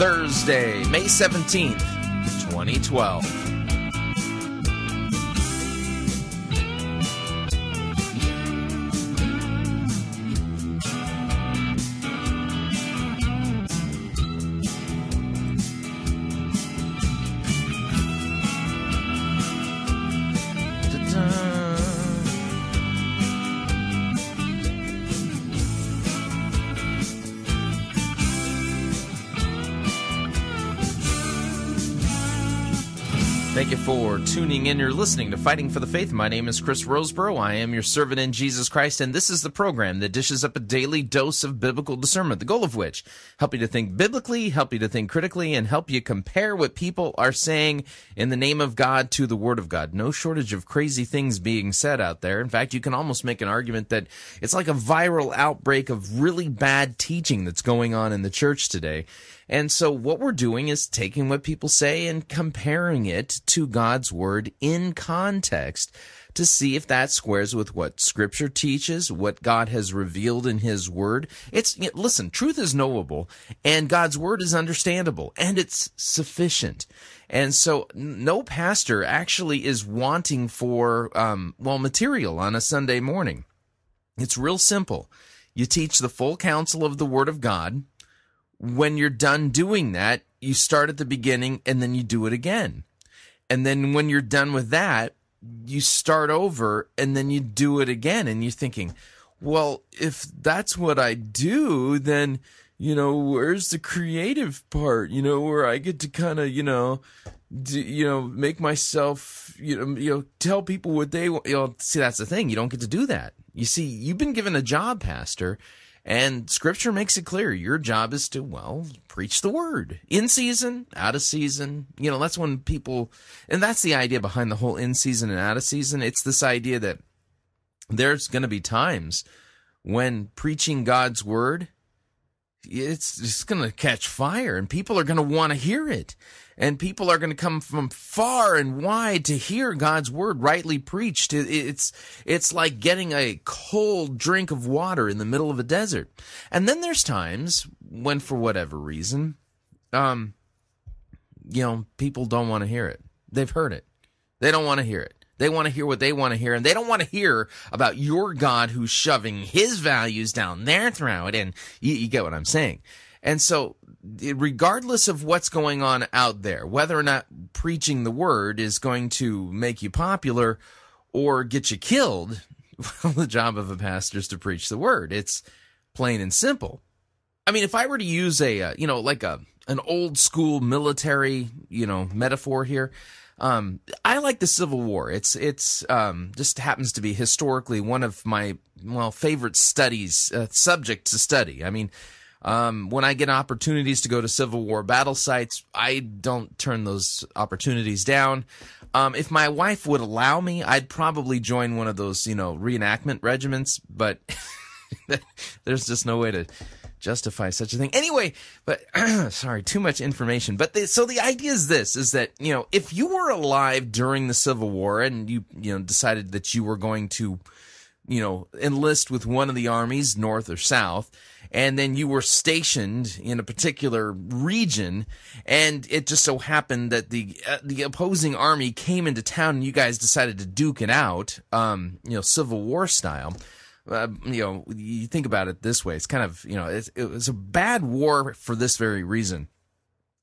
Thursday, May 17th, 2012. Tuning in. You're listening to Fighting for the Faith. My name is Chris Rosebrough. I am your servant in Jesus Christ, and this is the program that dishes up a daily dose of biblical discernment, the goal of which help you to think biblically, help you to think critically, and help you compare what people are saying in the name of God to the Word of God. No shortage of crazy things being said out there. In fact, you can almost make an argument that it's like a viral outbreak of really bad teaching that's going on in the church today. And so what we're doing is taking what people say and comparing it to God's word in context to see if that squares with what scripture teaches, what God has revealed in his word. It's listen, truth is knowable and God's word is understandable and it's sufficient. And so no pastor actually is wanting for um well material on a Sunday morning. It's real simple. You teach the full counsel of the word of God when you're done doing that, you start at the beginning and then you do it again. And then when you're done with that, you start over and then you do it again. And you're thinking, well, if that's what I do, then, you know, where's the creative part, you know, where I get to kind of, you know, do, you know, make myself, you know, you know, tell people what they want. You know, see, that's the thing. You don't get to do that. You see, you've been given a job, Pastor, and scripture makes it clear your job is to, well, preach the word in season, out of season. You know, that's when people, and that's the idea behind the whole in season and out of season. It's this idea that there's going to be times when preaching God's word, it's just going to catch fire and people are going to want to hear it and people are going to come from far and wide to hear God's word rightly preached. It's it's like getting a cold drink of water in the middle of a desert. And then there's times when, for whatever reason, um, you know, people don't want to hear it. They've heard it. They don't want to hear it. They want to hear what they want to hear, and they don't want to hear about your God who's shoving his values down their throat. And you, you get what I'm saying. And so, regardless of what's going on out there, whether or not preaching the word is going to make you popular or get you killed, well, the job of a pastor is to preach the word. It's plain and simple. I mean, if I were to use a, uh, you know, like a an old school military, you know, metaphor here, um, I like the Civil War. It's it's um, just happens to be historically one of my well favorite studies, uh, subject to study. I mean, um, when I get opportunities to go to Civil War battle sites, I don't turn those opportunities down. Um, if my wife would allow me, I'd probably join one of those, you know, reenactment regiments, but there's just no way to justify such a thing. Anyway, but sorry, too much information. But the, so the idea is this: is that you know, if you were alive during the Civil War and you you know decided that you were going to, you know, enlist with one of the armies, North or South, and then you were stationed in a particular region, and it just so happened that the uh, the opposing army came into town, and you guys decided to duke it out, um, you know, Civil War style. Uh, you know, you think about it this way: it's kind of you know, it was a bad war for this very reason.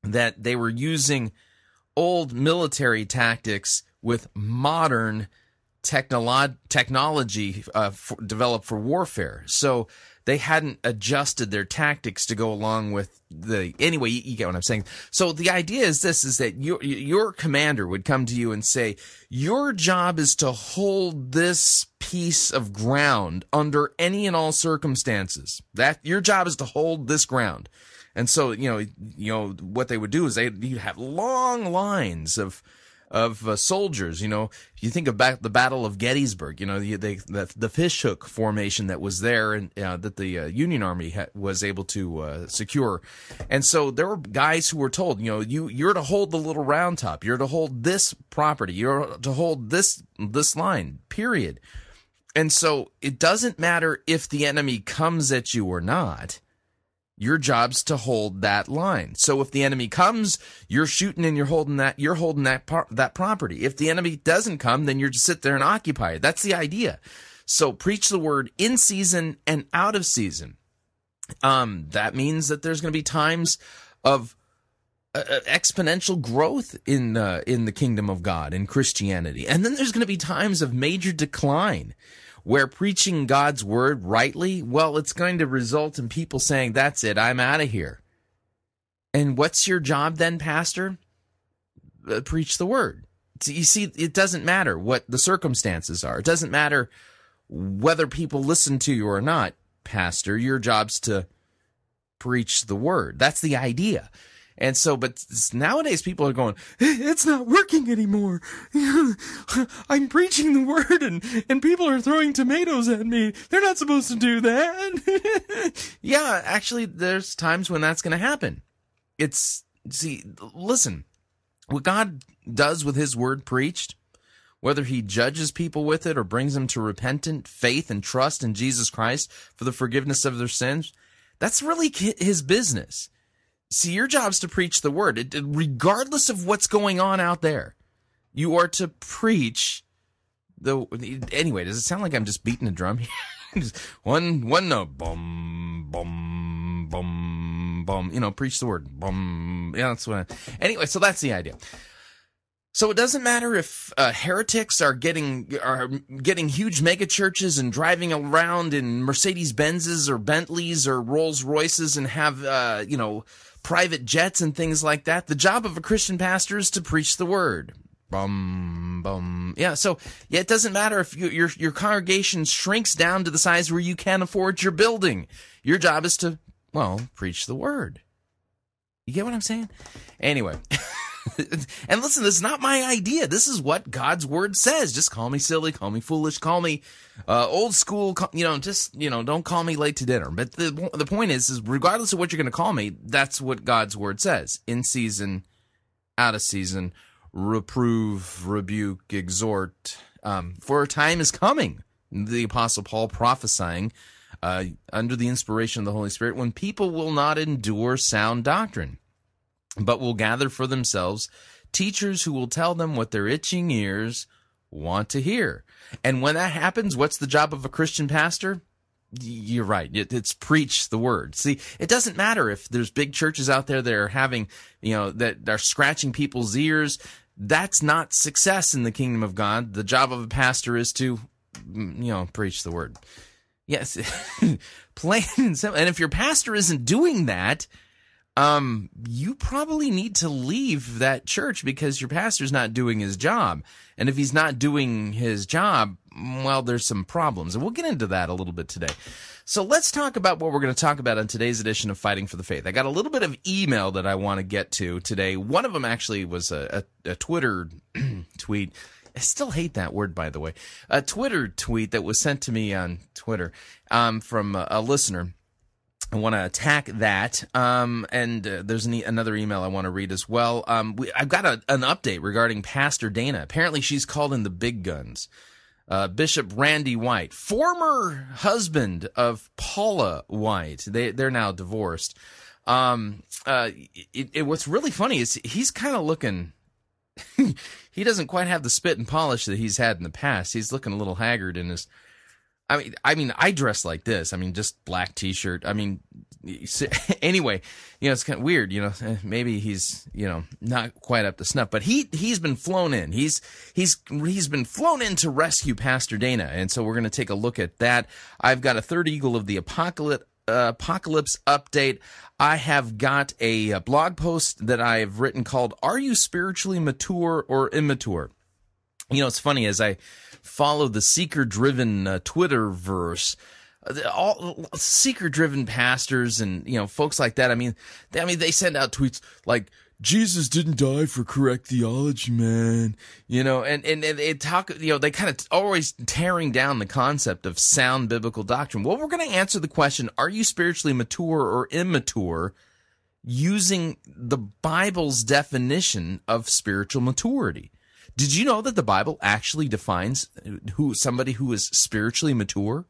that they were using old military tactics with modern technolo- technology uh, for, developed for warfare. So they hadn't adjusted their tactics to go along with the anyway you, get what i'm saying. So the idea is this is that your your commander would come to you and say your job is to hold this piece of ground under any and all circumstances. That your job is to hold this ground. And so you know you know what they would do is they you'd have long lines of of uh, soldiers. You know, you think about the Battle of Gettysburg. You know, the the, fishhook formation that was there and uh, that the uh, Union Army ha- was able to uh, secure. And so there were guys who were told, you know, you you're to hold the little round top. You're to hold this property. You're to hold this this line. Period. And so it doesn't matter if the enemy comes at you or not your job's to hold that line. So if the enemy comes, you're shooting and you're holding that, you're holding that par- that property. If the enemy doesn't come, then you're just sit there and occupy it. That's the idea. So preach the word in season and out of season. Um, that means that there's going to be times of uh, uh, exponential growth in uh, in the kingdom of God in Christianity, and then there's going to be times of major decline where preaching God's word rightly, well, it's going to result in people saying, That's it, I'm out of here. And what's your job then, Pastor? Uh, preach the word. You see, it doesn't matter what the circumstances are. It doesn't matter whether people listen to you or not, Pastor. Your job's to preach the word. That's the idea. And so, but nowadays people are going, eh, it's not working anymore. I'm preaching the word and, and people are throwing tomatoes at me. They're not supposed to do that. yeah, actually, there's times when that's going to happen. It's, see, listen, what God does with his word preached, whether he judges people with it or brings them to repentant faith and trust in Jesus Christ for the forgiveness of their sins, that's really his business. See, your job's to preach the word, it, regardless of what's going on out there. You are to preach the. Anyway, does it sound like I'm just beating a drum here? one, one note, bum, bum, bum, bum. You know, preach the word, bum. Yeah, that's what. I, anyway, so that's the idea. So it doesn't matter if uh, heretics are getting are getting huge mega churches and driving around in Mercedes Benzes or Bentleys or Rolls Royces and have uh, you know private jets and things like that. The job of a Christian pastor is to preach the word. Bum bum. Yeah, so yeah, it doesn't matter if you, your your congregation shrinks down to the size where you can't afford your building. Your job is to well preach the word. You get what I'm saying? Anyway. and listen, this is not my idea. This is what God's word says. Just call me silly, call me foolish, call me uh, old school. You know, just you know, don't call me late to dinner. But the the point is, is regardless of what you're going to call me, that's what God's word says. In season, out of season, reprove, rebuke, exhort. Um, for a time is coming. The apostle Paul prophesying. Uh, under the inspiration of the Holy Spirit, when people will not endure sound doctrine but will gather for themselves teachers who will tell them what their itching ears want to hear. And when that happens, what's the job of a Christian pastor? You're right. it's preach the word. See, it doesn't matter if there's big churches out there that are having, you know, that are scratching people's ears. That's not success in the kingdom of God. The job of a pastor is to, mm, you know, preach the word. Yes, plain and simple. And if your pastor isn't doing that, um, you probably need to leave that church because your pastor's not doing his job. And if he's not doing his job, well, there's some problems. And we'll get into that a little bit today. So let's talk about what we're going to talk about on today's edition of Fighting for the Faith. I got a little bit of email that I want to get to today. One of them actually was a, a, a Twitter tweet. I still hate that word, by the way. A Twitter tweet that was sent to me on Twitter um, from a, a listener I want to attack that. Um, and uh, there's an e- another email I want to read as well. Um, we, I've got a, an update regarding Pastor Dayna. Apparently, she's called in the big guns. Uh, Bishop Randy White, former husband of Paula White, they they're now divorced. Um, uh, it, it, what's really funny is he's kind of looking. he doesn't quite have the spit and polish that he's had in the past. He's looking a little haggard in his I mean, I mean, I dress like this. I mean, just black t-shirt. I mean, anyway, you know, it's kind of weird. You know, eh, maybe he's you know not quite up to snuff, but he he's been flown in. He's he's he's been flown in to rescue Pastor Dayna, and so we're going to take a look at that. I've got a third eagle of the apocalypse. Uh, apocalypse update. I have got a, a blog post that I've written called "Are You Spiritually Mature or Immature?" You know, it's funny as I follow the seeker driven uh, Twitter verse. Uh, all seeker driven pastors and you know folks like that. I mean, they, I mean they send out tweets like Jesus didn't die for correct theology, man. You know, and and, and they talk. You know, they kind of always tearing down the concept of sound biblical doctrine. Well, we're going to answer the question: Are you spiritually mature or immature? Using the Bible's definition of spiritual maturity. Did you know that the Bible actually defines who somebody who is spiritually mature?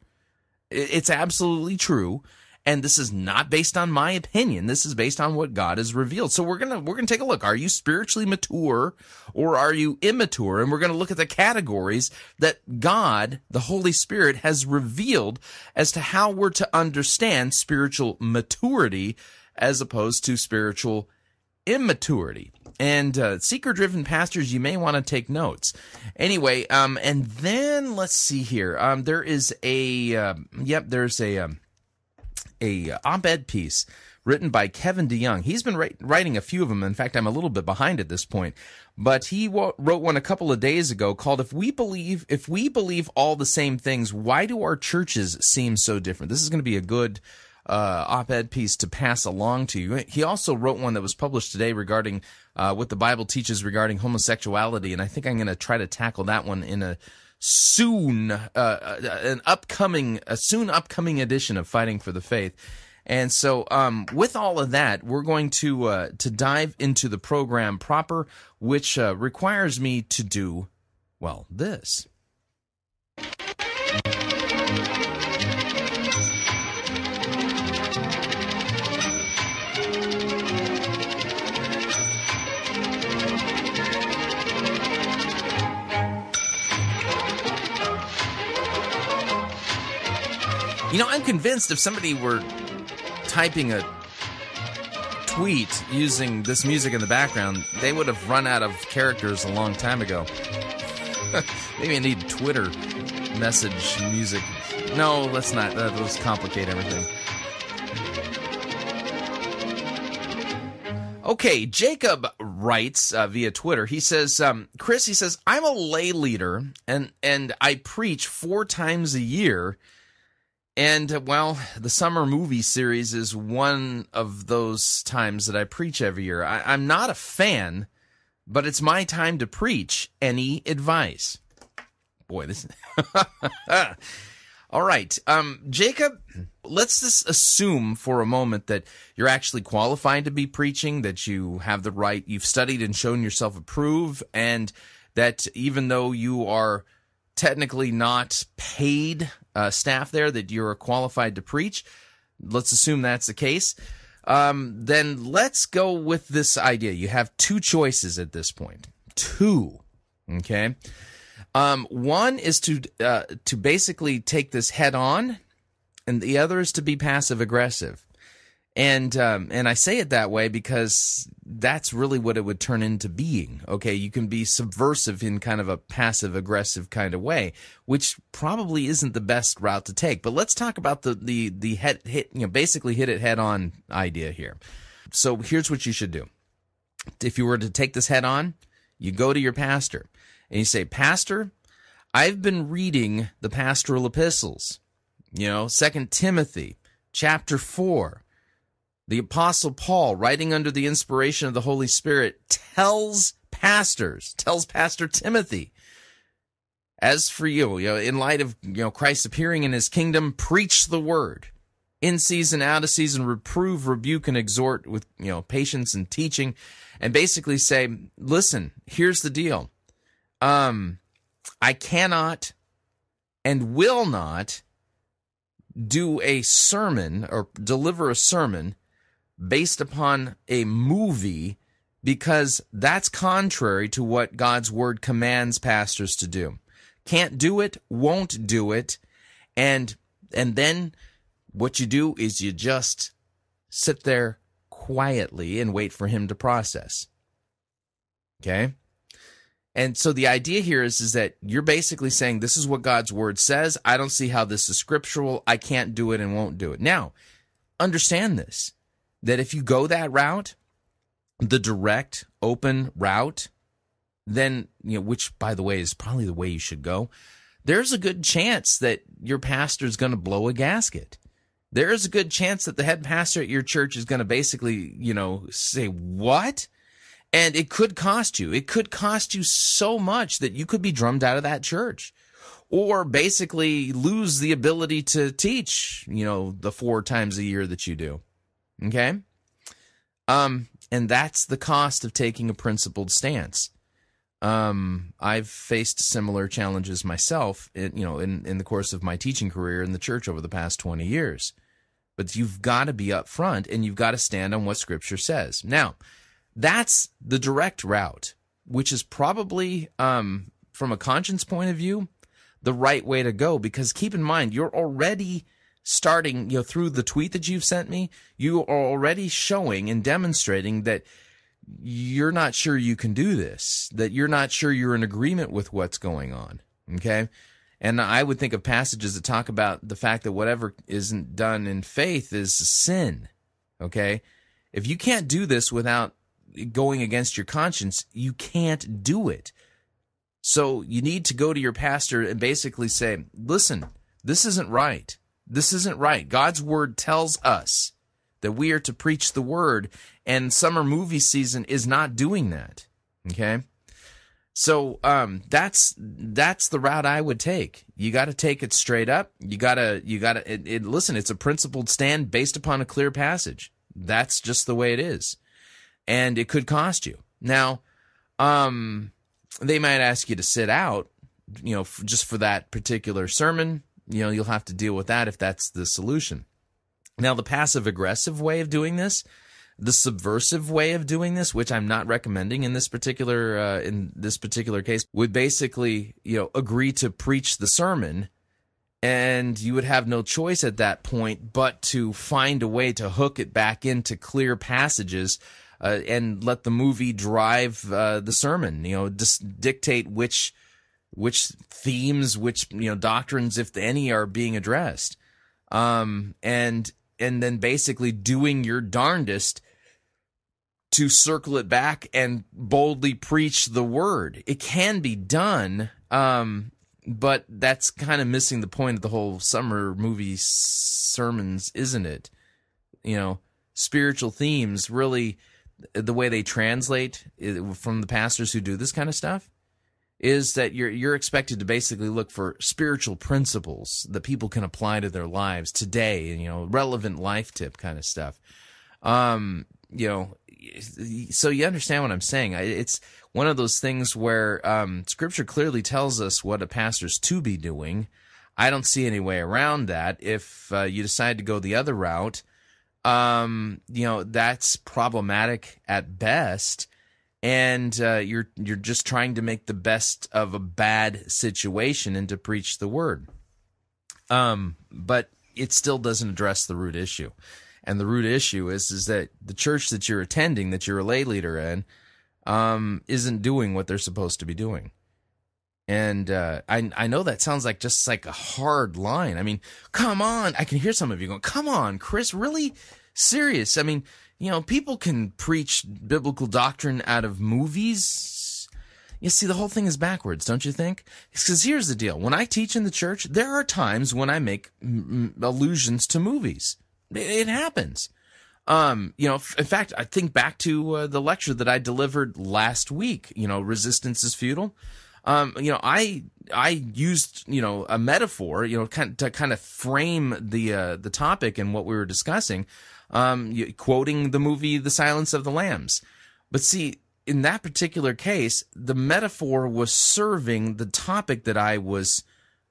It's absolutely true. And this is not based on my opinion. This is based on what God has revealed. So we're gonna we're gonna take a look. Are you spiritually mature or are you immature? And we're gonna look at the categories that God, the Holy Spirit, has revealed as to how we're to understand spiritual maturity as opposed to spiritual immaturity. And uh, seeker driven pastors, you may want to take notes. Anyway, um, and then let's see here. Um, there is a, uh, yep, there's a, um, a op-ed piece written by Kevin DeYoung. He's been writing a few of them. In fact, I'm a little bit behind at this point, but he wrote one a couple of days ago called "If We Believe If We Believe All the Same Things, Why Do Our Churches Seem So Different?" This is going to be a good uh, op-ed piece to pass along to you. He also wrote one that was published today regarding uh, what the Bible teaches regarding homosexuality, and I think I'm going to try to tackle that one in a soon, uh, uh, an upcoming, a soon upcoming edition of Fighting for the Faith. And so, um, with all of that, we're going to uh, to dive into the program proper, which uh, requires me to do, well, this. You know, I'm convinced if somebody were typing a tweet using this music in the background, they would have run out of characters a long time ago. Maybe I need Twitter message music. No, let's not. That let's complicate everything. Okay, Jacob writes uh, via Twitter. He says, um, "Chris, he says I'm a lay leader and and I preach four times a year." And uh, well, the summer movie series is one of those times that I preach every year. I, am not a fan, but it's my time to preach. Any advice? Boy, this. All right, um, Jacob. Let's just assume for a moment that you're actually qualified to be preaching, that you have the right, you've studied and shown yourself approved, and that even though you are technically not paid uh, staff there that you're qualified to preach. Let's assume that's the case. Um, then let's go with this idea. You have two choices at this point. Two. Okay. Um, one is to uh, to basically take this head on, and the other is to be passive aggressive and um, and I say it that way because that's really what it would turn into being. Okay, you can be subversive in kind of a passive aggressive kind of way, which probably isn't the best route to take. But let's talk about the the the head hit you know basically hit it head on idea here. So here's what you should do. If you were to take this head on, you go to your pastor and you say, "Pastor, I've been reading the pastoral epistles. You know, Second Timothy chapter 4 the Apostle Paul, writing under the inspiration of the Holy Spirit, tells pastors, tells Pastor Timothy, as for you, you know, in light of you know Christ appearing in his kingdom, preach the word. In season, out of season, reprove, rebuke, and exhort with you know patience and teaching, and basically say, listen, here's the deal. Um, I cannot and will not do a sermon or deliver a sermon based upon a movie because that's contrary to what God's word commands pastors to do. Can't do it, won't do it, And and then what you do is you just sit there quietly and wait for him to process. Okay? And so the idea here is, is that you're basically saying this is what God's word says. I don't see how this is scriptural. I can't do it and won't do it. Now, understand this that if you go that route, the direct, open route, then, you know, which by the way is probably the way you should go, there's a good chance that your pastor is going to blow a gasket. There is a good chance that the head pastor at your church is going to basically, you know, say, What? And it could cost you. It could cost you so much that you could be drummed out of that church or basically lose the ability to teach, you know, the four times a year that you do. Okay? Um, and that's the cost of taking a principled stance. Um, I've faced similar challenges myself, in, you know, in, in the course of my teaching career in the church over the past 20 years. But you've got to be upfront and you've got to stand on what scripture says. Now, that's the direct route, which is probably, um, from a conscience point of view, the right way to go. Because keep in mind, you're already starting, you know, through the tweet that you've sent me, you are already showing and demonstrating that you're not sure you can do this, that you're not sure you're in agreement with what's going on. Okay. And I would think of passages that talk about the fact that whatever isn't done in faith is sin. Okay. If you can't do this without going against your conscience, you can't do it. So you need to go to your pastor and basically say, listen, this isn't right. This isn't right. God's word tells us that we are to preach the word, and summer movie season is not doing that. Okay? So um, that's that's the route I would take. You got to take it straight up. You gotta you gotta it, it, listen. It's a principled stand based upon a clear passage. That's just the way it is and it could cost you. Now, um, they might ask you to sit out, you know, just for that particular sermon. You know, you'll have to deal with that if that's the solution. Now, the passive aggressive way of doing this, the subversive way of doing this, which I'm not recommending in this particular uh, in this particular case, would basically, you know, agree to preach the sermon and you would have no choice at that point but to find a way to hook it back into clear passages uh, and let the movie drive uh, the sermon. You know, just dictate which which themes, which you know doctrines, if any, are being addressed, um, and and then basically doing your darndest to circle it back and boldly preach the word. It can be done, um, but that's kind of missing the point of the whole summer movie sermons, isn't it? You know, spiritual themes really the way they translate from the pastors who do this kind of stuff is that you're you're expected to basically look for spiritual principles that people can apply to their lives today, you know, relevant life tip kind of stuff. Um, you know, so you understand what I'm saying. It's one of those things where um, Scripture clearly tells us what a pastor's to be doing. I don't see any way around that. If uh, you decide to go the other route, um, you know that's problematic at best, and uh, you're you're just trying to make the best of a bad situation and to preach the word. Um, but it still doesn't address the root issue, and the root issue is is that the church that you're attending, that you're a lay leader in, um, isn't doing what they're supposed to be doing. And uh, I I know that sounds like just like a hard line. I mean, come on! I can hear some of you going, "Come on, Chris, really serious?" I mean, you know, people can preach biblical doctrine out of movies. You see, the whole thing is backwards, don't you think? Because here's the deal: when I teach in the church, there are times when I make m- allusions to movies. It, happens. Um, you know, in fact, I think back to uh, the lecture that I delivered last week. You know, resistance is futile um, you know, I I used you know a metaphor, you know, kind to kind of frame the uh, the topic and what we were discussing, um, quoting the movie The Silence of the Lambs. But see, in that particular case, the metaphor was serving the topic that I was,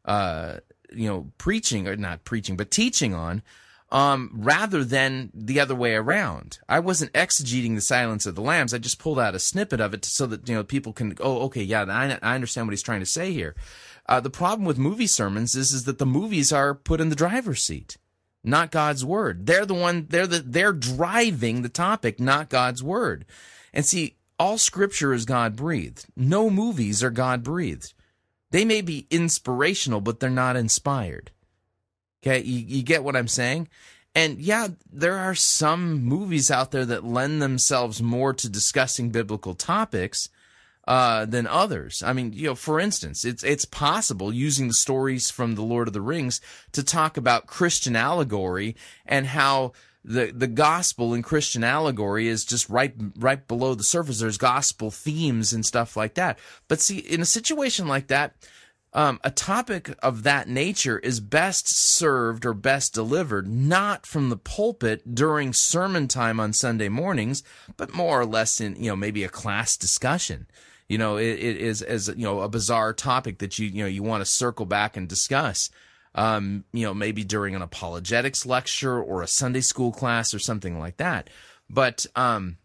uh, you know, preaching or not preaching, but teaching on. um, rather than the other way around. I wasn't exegeting the Silence of the Lambs. I just pulled out a snippet of it so that you know people can. Oh, okay, yeah, I, I understand what he's trying to say here. Uh, the problem with movie sermons is is that the movies are put in the driver's seat, not God's word. They're the one. They're the they're driving the topic, not God's word. And see, all Scripture is God breathed. No movies are God breathed. They may be inspirational, but they're not inspired. Okay, you, you get what I'm saying? And yeah, there are some movies out there that lend themselves more to discussing biblical topics uh, than others. I mean, you know, for instance, it's it's possible using the stories from the Lord of the Rings to talk about Christian allegory and how the the gospel and Christian allegory is just right right below the surface. There's gospel themes and stuff like that. But see, in a situation like that, um, a topic of that nature is best served or best delivered not from the pulpit during sermon time on Sunday mornings, but more or less in you know maybe a class discussion. You know, it, it is as you know a bizarre topic that you you know you want to circle back and discuss. Um, you know, maybe during an apologetics lecture or a Sunday school class or something like that. But um,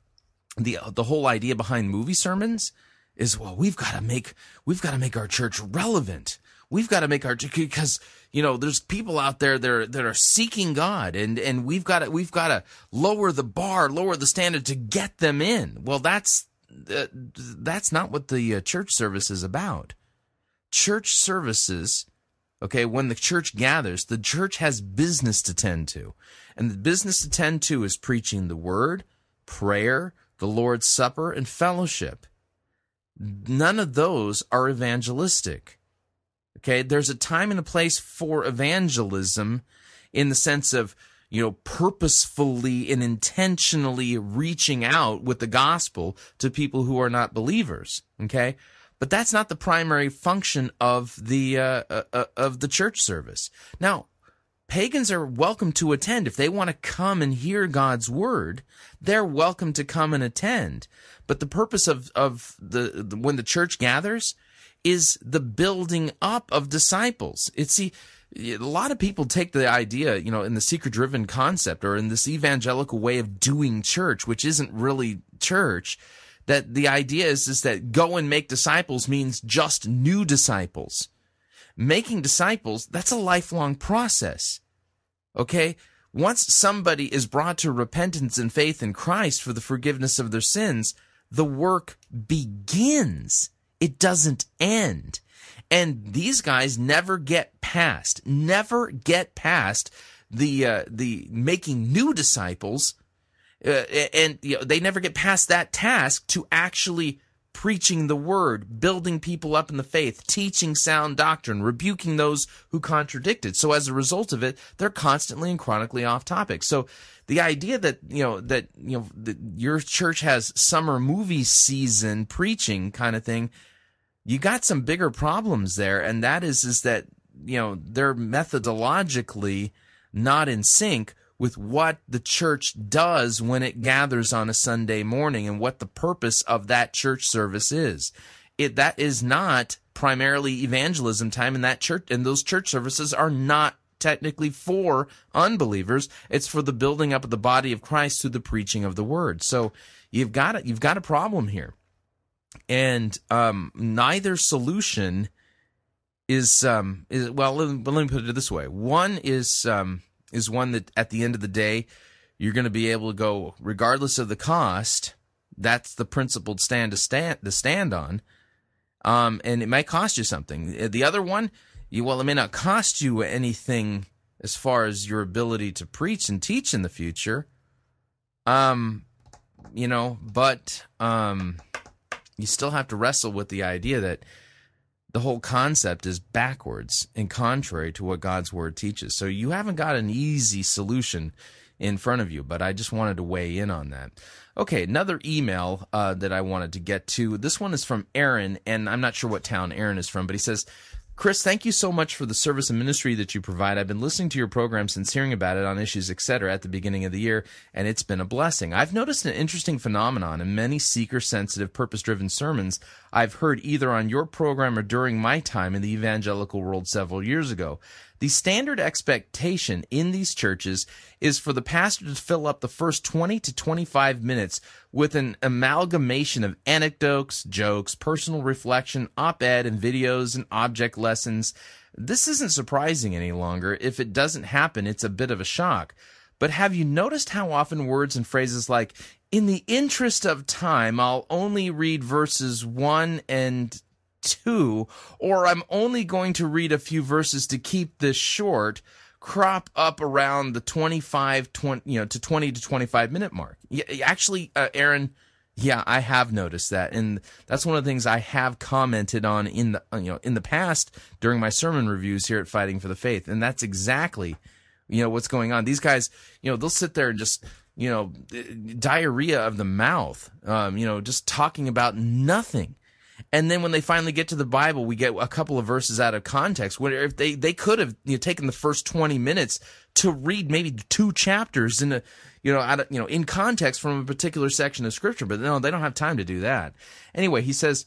the the whole idea behind movie sermons is well we've got to make we've got to make our church relevant we've got to make our because you know there's people out there that are, that are seeking god and and we've got to we've got to lower the bar lower the standard to get them in well that's uh, that's not what the uh, church service is about. Church services okay when the church gathers the church has business to tend to. And the business to tend to is preaching the word prayer the lord's supper and fellowship. None of those are evangelistic. Okay, there's a time and a place for evangelism in the sense of, you know, purposefully and intentionally reaching out with the gospel to people who are not believers. Okay, but that's not the primary function of the uh, uh, uh of the church service. Now, pagans are welcome to attend if they want to come and hear God's word. They're welcome to come and attend. But the purpose of of the, the when the church gathers is the building up of disciples. It's see a lot of people take the idea, you know, in the seeker driven concept or in this evangelical way of doing church, which isn't really church, that the idea is, is that go and make disciples means just new disciples. Making disciples, that's a lifelong process. Okay? Once somebody is brought to repentance and faith in Christ for the forgiveness of their sins, the work begins. It doesn't end. And these guys never get past, never get past the uh, the making new disciples, uh, and you know, they never get past that task to actually preaching the word, building people up in the faith, teaching sound doctrine, rebuking those who contradict it. So as a result of it, they're constantly and chronically off topic. So the idea that, you know, that, you know, that your church has summer movie season preaching kind of thing, you got some bigger problems there. And that is, is that, you know, they're methodologically not in sync with what the church does when it gathers on a Sunday morning and what the purpose of that church service is. It that is not primarily evangelism time and that church and those church services are not technically for unbelievers. It's for the building up of the body of Christ through the preaching of the word. So you've got it. You've got a problem here, and um, neither solution is um, is well. Let me, let me put it this way: one is um, is one that at the end of the day, you're going to be able to go, regardless of the cost. That's the principled stand to stand to stand on. Um, and it might cost you something. The other one, you, well, it may not cost you anything as far as your ability to preach and teach in the future. Um, you know, but um, you still have to wrestle with the idea that the whole concept is backwards and contrary to what God's word teaches. So you haven't got an easy solution in front of you, but I just wanted to weigh in on that. Okay, another email uh, that I wanted to get to. This one is from Aaron, and I'm not sure what town Aaron is from, but he says, Chris, thank you so much for the service and ministry that you provide. I've been listening to your program since hearing about it on issues, etc., at the beginning of the year, and it's been a blessing. I've noticed an interesting phenomenon in many seeker sensitive, purpose driven sermons I've heard either on your program or during my time in the evangelical world several years ago. The standard expectation in these churches is for the pastor to fill up the first 20 to 25 minutes with an amalgamation of anecdotes, jokes, personal reflection, op ed, and videos and object lessons. This isn't surprising any longer. If it doesn't happen, it's a bit of a shock. But have you noticed how often words and phrases like, in the interest of time, I'll only read verses 1 and 2, or I'm only going to read a few verses to keep this short, crop up around the 25, 20, you know, to 20 to 25 minute mark. Actually, uh, Aaron, yeah, I have noticed that, and that's one of the things I have commented on in the you know in the past during my sermon reviews here at Fighting for the Faith, and that's exactly you know what's going on. These guys, you know, they'll sit there and just you know diarrhea of the mouth, um, you know, just talking about nothing. And then when they finally get to the Bible, we get a couple of verses out of context. Where if they they could have you know, taken the first twenty minutes to read maybe two chapters in a you know out of, you know in context from a particular section of scripture, but no, they don't have time to do that. Anyway, he says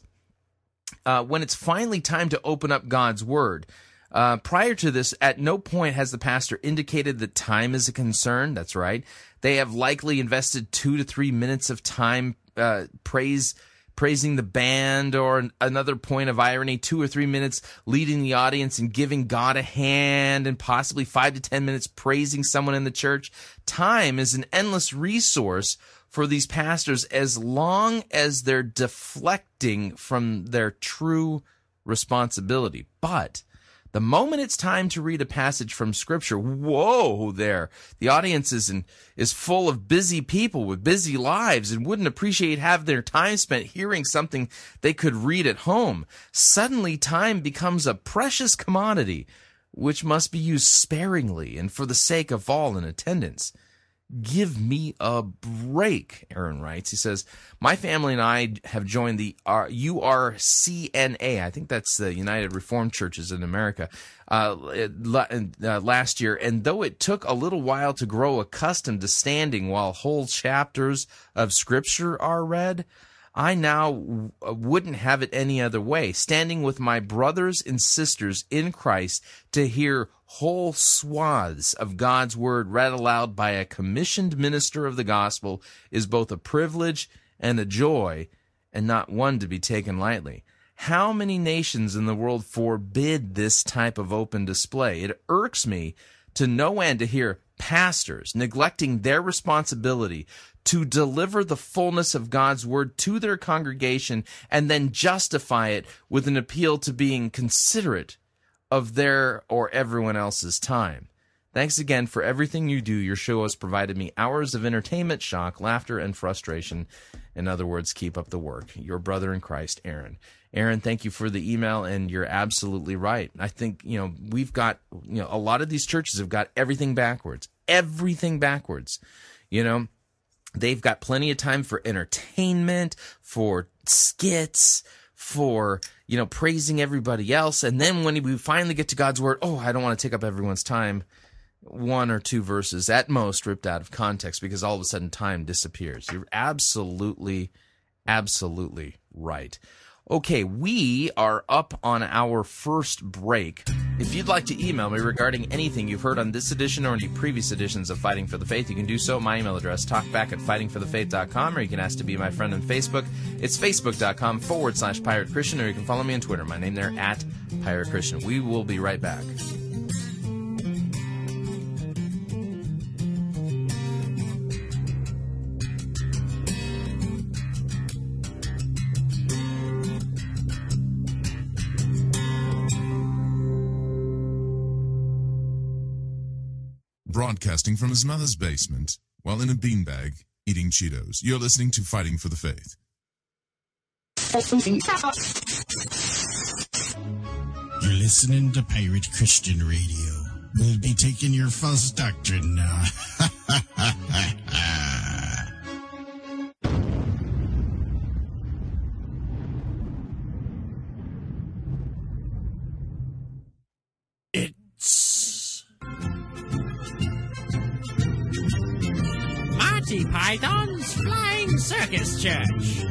uh, when it's finally time to open up God's word. Uh, prior to this, at no point has the pastor indicated that time is a concern. That's right. They have likely invested two to three minutes of time uh, praise praising the band, or another point of irony, two or three minutes leading the audience and giving God a hand, and possibly five to ten minutes praising someone in the church. Time is an endless resource for these pastors as long as they're deflecting from their true responsibility. But the moment it's time to read a passage from scripture, whoa there. The audience is, in, is full of busy people with busy lives and wouldn't appreciate having their time spent hearing something they could read at home. Suddenly time becomes a precious commodity which must be used sparingly and for the sake of all in attendance. Give me a break, Aaron writes. He says, My family and I have joined the URCNA. I think that's the United Reformed Churches in America uh, uh, last year. And though it took a little while to grow accustomed to standing while whole chapters of Scripture are read, I now wouldn't have it any other way, standing with my brothers and sisters in Christ to hear whole swaths of God's word read aloud by a commissioned minister of the gospel is both a privilege and a joy, and not one to be taken lightly. How many nations in the world forbid this type of open display? It irks me to no end to hear pastors neglecting their responsibility to deliver the fullness of God's word to their congregation and then justify it with an appeal to being considerate of their or everyone else's time. Thanks again for everything you do. Your show has provided me hours of entertainment, shock, laughter, and frustration. In other words, keep up the work. Your brother in Christ, Aaron. Aaron, thank you for the email, and you're absolutely right. I think, you know, we've got, you know, a lot of these churches have got everything backwards. Everything backwards. You know, they've got plenty of time for entertainment, for skits, for you know praising everybody else. And then when we finally get to god's word oh i don't want to take up everyone's time. One or two verses at most ripped out of context because all of a sudden time disappears. You're absolutely absolutely right Okay, we are up on our first break. If you'd like to email me regarding anything you've heard on this edition or any previous editions of Fighting for the Faith, you can do so. at My email address, talkback at fightingforthefaith.com, or you can ask to be my friend on Facebook. It's facebook.com forward slash pirate Christian, or you can follow me on Twitter. My name there, at pirate Christian. We will be right back. Broadcasting from his mother's basement while in a beanbag eating Cheetos. You're listening to Fighting for the Faith. You're listening to Pirate Christian Radio. We'll be taking your false doctrine now. Church.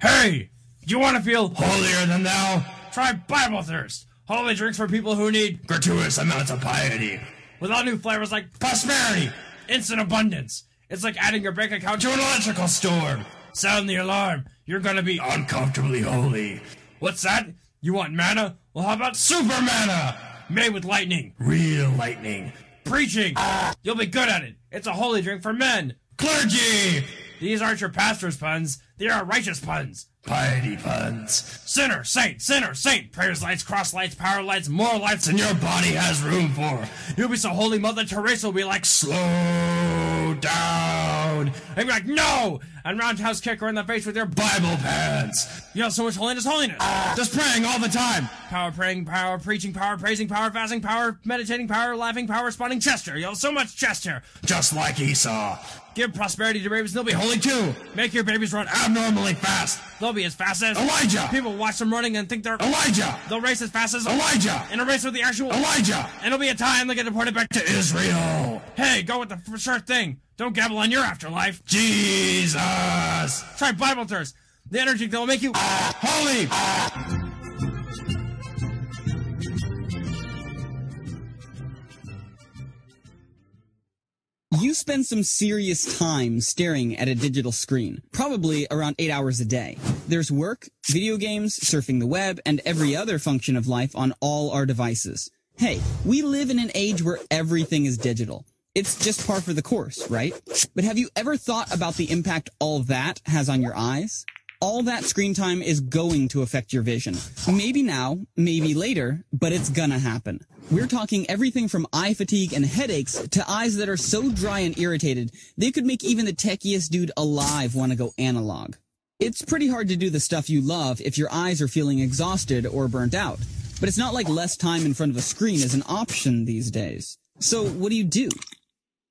Hey, You want to feel holier than thou? Try Bible Thirst. Holy drinks for people who need gratuitous amounts of piety. With all new flavors like prosperity, instant abundance. It's like adding your bank account to an electrical storm. Sound the alarm. You're gonna be uncomfortably holy. What's that? You want mana? Well, how about super mana? Made with lightning. Real lightning. Preaching. You'll be good at it. It's a holy drink for men. Clergy. These aren't your pastor's puns. They are righteous puns. Piety puns. Sinner, saint, sinner, saint. Prayers lights, cross lights, power lights, more lights than your body has room for. You'll be so holy, Mother Teresa will be like, slow down. And be like, no! And roundhouse kick her in the face with your Bible pants. You know, so much holiness, holiness. Just praying all the time. Power praying, power preaching, power praising, power fasting, power meditating, power laughing, power responding, Chester. You know, so much Chester. Just like Esau. Give prosperity to babies, they'll be holy too. Make your babies run abnormally fast. They'll be as fast as Elijah. People watch them running and think they're Elijah. They'll race as fast as Elijah. in a race with the actual Elijah. And it'll be a time they get deported back to Israel. Hey, go with the for sure thing. Don't gabble on your afterlife. Jesus. Try Bible Thirst. The energy that will make you Holy. You spend some serious time staring at a digital screen, probably around eight hours a day. There's work, video games, surfing the web, and every other function of life on all our devices. Hey, we live in an age where everything is digital. It's just par for the course, right? But have you ever thought about the impact all that has on your eyes? All that screen time is going to affect your vision. Maybe now, maybe later, but it's gonna happen. We're talking everything from eye fatigue and headaches to eyes that are so dry and irritated they could make even the techiest dude alive want to go analog. It's pretty hard to do the stuff you love if your eyes are feeling exhausted or burnt out. But it's not like less time in front of a screen is an option these days. So what do you do?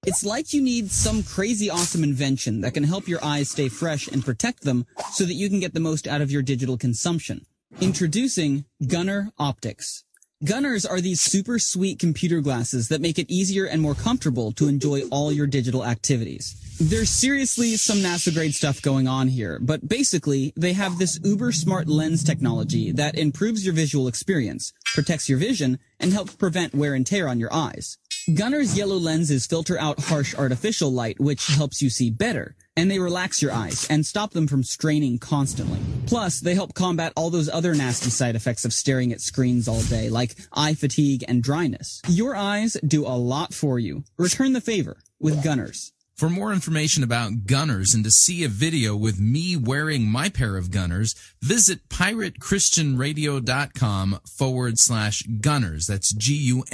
It's like you need some crazy awesome invention that can help your eyes stay fresh and protect them so that you can get the most out of your digital consumption. Introducing Gunnar Optiks. Gunnars are these super sweet computer glasses that make it easier and more comfortable to enjoy all your digital activities. There's seriously some NASA grade stuff going on here, but basically they have this uber smart lens technology that improves your visual experience, protects your vision, and helps prevent wear and tear on your eyes. Gunnar's yellow lenses filter out harsh artificial light, which helps you see better, and they relax your eyes and stop them from straining constantly. Plus, they help combat all those other nasty side effects of staring at screens all day, like eye fatigue and dryness. Your eyes do a lot for you. Return the favor with Gunnars. For more information about Gunnars and to see a video with me wearing my pair of Gunnars, visit piratechristianradio.com forward slash gunnars. That's G-U-N-N-A-R-S.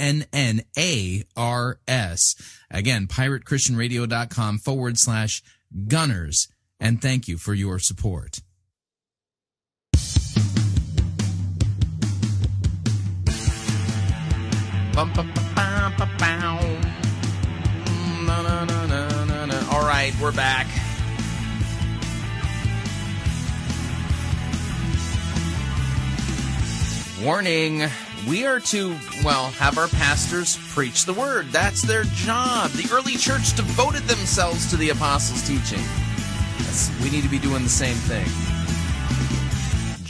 Again, piratechristianradio.com forward slash gunnars. And thank you for your support. Bum, bum, right, we're back. Warning. We are to, well, have our pastors preach the word. That's their job. The early church devoted themselves to the apostles' teaching. We need to be doing the same thing.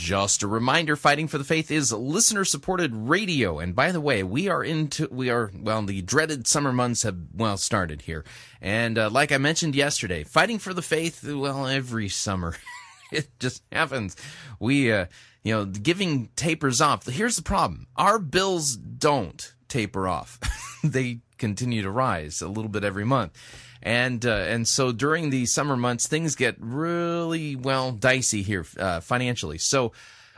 Just a reminder, Fighting for the Faith is listener supported radio. And by the way, we are into, we are, well, the dreaded summer months have, well, started here. And uh, like I mentioned yesterday, Fighting for the Faith, well, every summer, it just happens. We, uh, you know, giving tapers off. Here's the problem our bills don't taper off, they continue to rise a little bit every month and uh, and so during the summer months things get really well dicey here uh, financially so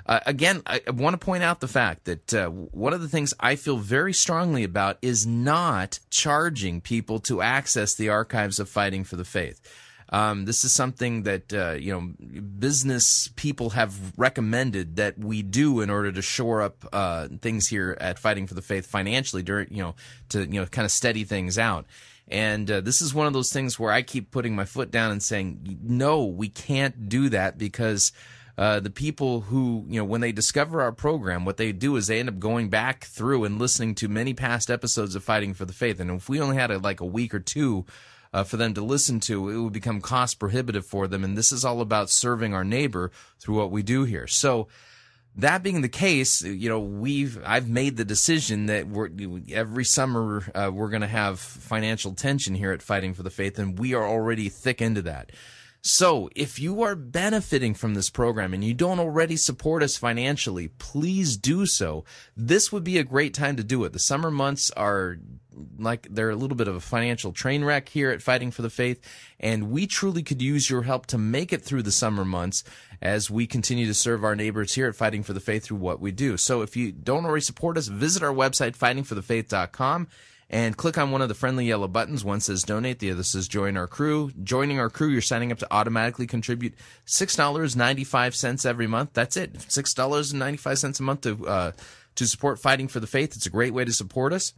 uh, again i, want to point out the fact that uh, one of the things i feel very strongly about is not charging people to access the archives of fighting for the faith um, this is something that uh, you know business people have recommended that we do in order to shore up uh, things here at Fighting for the Faith financially during you know to you know kind of steady things out. And uh, this is one of those things where I keep putting my foot down and saying, no, we can't do that because uh, the people who, you know, when they discover our program, what they do is they end up going back through and listening to many past episodes of Fighting for the Faith. And if we only had a, like a week or two uh, for them to listen to, it would become cost prohibitive for them. And this is all about serving our neighbor through what we do here. So, that being the case, you know, we've I've made the decision that we're every summer uh, we're going to have financial tension here at Fighting for the Faith, and we are already thick into that. So, if you are benefiting from this program and you don't already support us financially, please do so. This would be a great time to do it. The summer months are like they're a little bit of a financial train wreck here at Fighting for the Faith, and we truly could use your help to make it through the summer months as we continue to serve our neighbors here at Fighting for the Faith through what we do. So, if you don't already support us, visit our website, fightingforthefaith.com and click on one of the friendly yellow buttons. One says donate, the other says join our crew. Joining our crew, you're signing up to automatically contribute $6.95 every month. That's it. $6.95 a month to, uh, to support Fighting for the Faith. It's a great way to support us.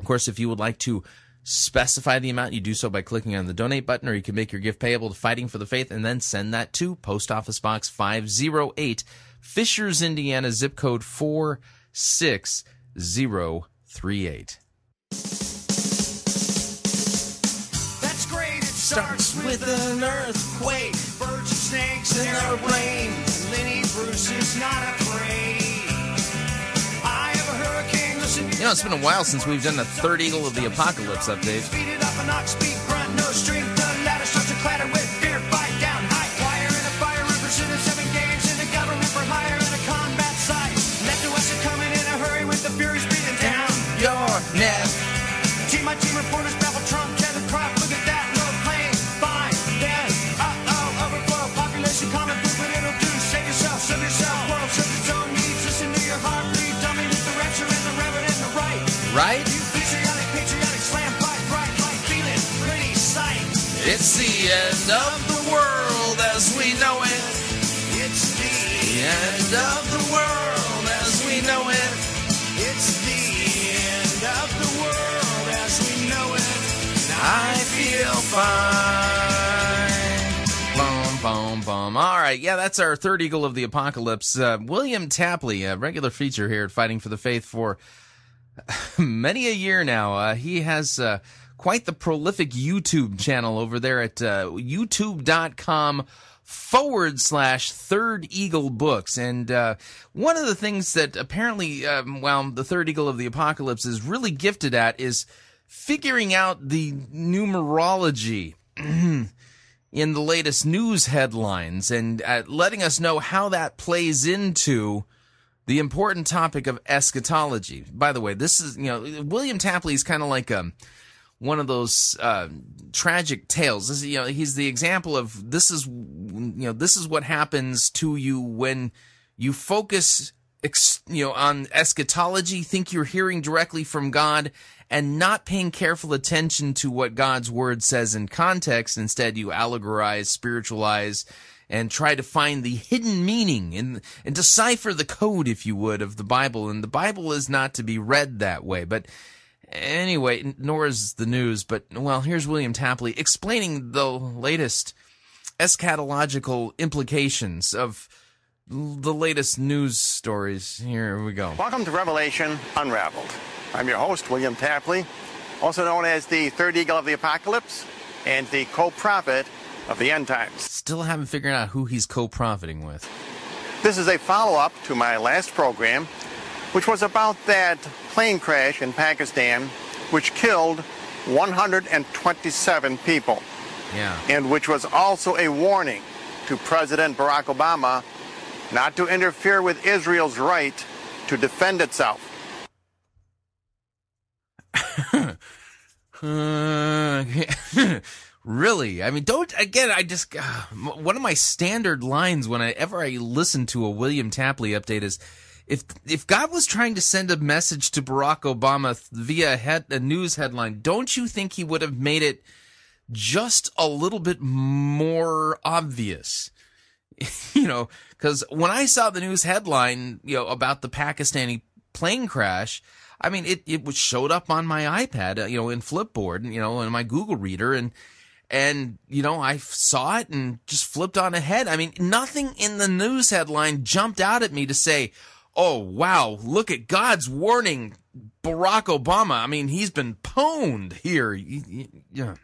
Of course, if you would like to specify the amount, you do so by clicking on the donate button, or you can make your gift payable to Fighting for the Faith and then send that to Post Office Box 508, Fishers, Indiana, zip code 46038. That's great. It starts with an earthquake, birds and snakes and a rain. Lenny Bruce is not afraid. I have a hurricane. Listen, You know, it's been a while since we've done the third Eagle of the Apocalypse update. Of the world as we know it. It's the, The end of the world as we know it. it's the end of the world as we know it. I feel fine. Boom, boom, boom. All right, yeah, that's our third Eagle of the Apocalypse. Uh, William Tapley, a regular feature here at Fighting for the Faith for many a year now. Uh, he has uh, quite the prolific YouTube channel over there at uh, youtube.com forward slash third eagle books and uh, one of the things that apparently um, well the third eagle of the apocalypse is really gifted at is figuring out the numerology in the latest news headlines and uh, letting us know how that plays into the important topic of eschatology. By the way, this is, you know, William Tapley is kind of like um, one of those uh, tragic tales. This you know, he's the example of this is, you know, this is what happens to you when you focus, ex, you know, on eschatology, think you're hearing directly from God, and not paying careful attention to what God's word says in context. Instead, you allegorize, spiritualize, and try to find the hidden meaning and, and decipher the code, if you would, of the Bible. And the Bible is not to be read that way. But anyway, nor is the news. But, well, here's William Tapley explaining the latest eschatological implications of the latest news stories. Here we go. Welcome to Revelation Unraveled. I'm your host, William Tapley, also known as the third eagle of the apocalypse and the co-prophet of the end times. Still haven't figured out who he's co-profiting with. This is a follow-up to my last program, which was about that plane crash in Pakistan, which killed 127 people, Yeah. and which was also a warning to President Barack Obama not to interfere with Israel's right to defend itself. Uh, really? I mean, don't again. I just uh, one of my standard lines whenever I listen to a William Tapley update is, if if God was trying to send a message to Barack Obama via head, a news headline, don't you think he would have made it just a little bit more obvious? you know, because when I saw the news headline, you know, about the Pakistani plane crash, I mean, it, it showed up on my iPad, uh, you know, in Flipboard, you know, in my Google Reader, and and you know, I saw it and just flipped on ahead. I mean, nothing in the news headline jumped out at me to say, "Oh wow, look at God's warning." Barack Obama. I mean, he's been pwned here. Yeah.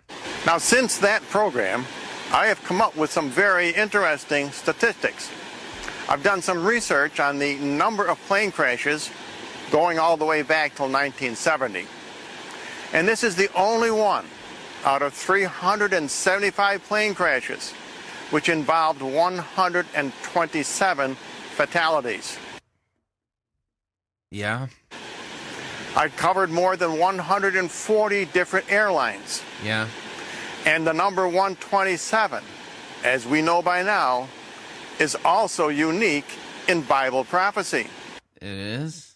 Now, since that program, I have come up with some very interesting statistics. I've done some research on the number of plane crashes going all the way back till 1970. And this is the only one out of 375 plane crashes which involved 127 fatalities. Yeah. I covered more than 140 different airlines. Yeah. And the number 127, as we know by now, is also unique in Bible prophecy. It is.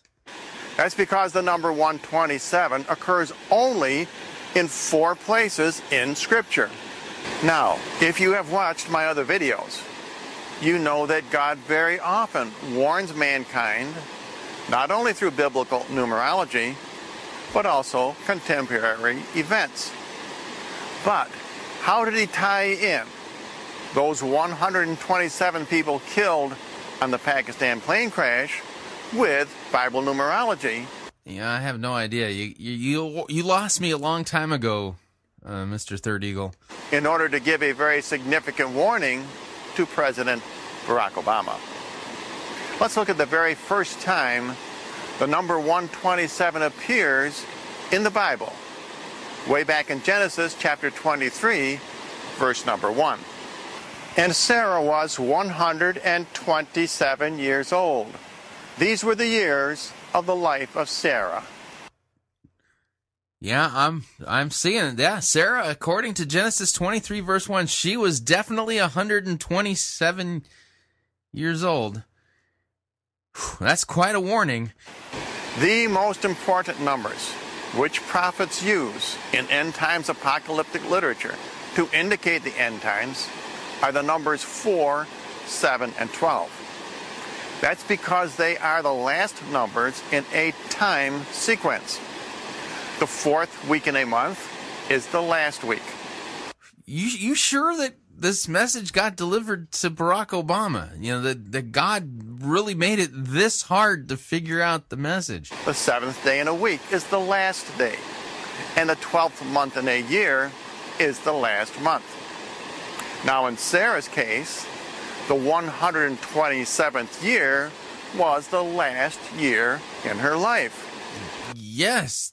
That's because the number 127 occurs only in four places in Scripture. Now, if you have watched my other videos, you know that God very often warns mankind, not only through biblical numerology, but also contemporary events. But how did he tie in those 127 people killed on the Pakistan plane crash with Bible numerology? Yeah, I have no idea. You you you, you lost me a long time ago, uh, Mr. Third Eagle. in order to give a very significant warning to President Barack Obama. Let's look at the very first time the number 127 appears in the Bible, way back in Genesis chapter 23, verse number 1. And Sarah was 127 years old. These were the years of the life of Sarah. Yeah, I'm I'm seeing it. Yeah, Sarah, according to Genesis 23 verse 1, she was definitely 127 years old. That's quite a warning. The most important numbers which prophets use in end times apocalyptic literature to indicate the end times are the numbers 4, 7, and 12. That's because they are the last numbers in a time sequence. The fourth week in a month is the last week. You you sure that this message got delivered to Barack Obama? You know that that God really made it this hard to figure out the message. The seventh day in a week is the last day. And the 12th month in a year is the last month. Now, in Sarah's case, the 127th year was the last year in her life. Yes.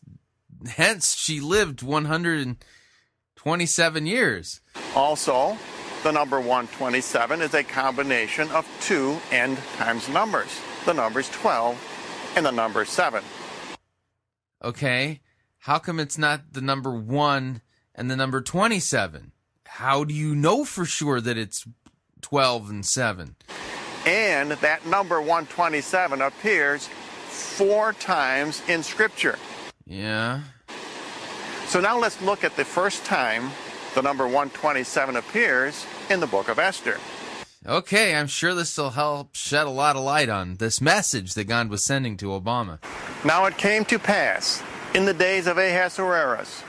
Hence she lived 127 years. Also, the number 127 is a combination of two end times numbers the numbers 12 and the number 7. Okay. How come it's not the number 1 and the number 27? How do you know for sure that it's 12 and 7? And that number 127 appears four times in Scripture. Yeah. So now let's look at the first time the number 127 appears in the book of Esther. Okay, I'm sure this will help shed a lot of light on this message that God was sending to Obama. Now it came to pass in the days of Ahasuerus,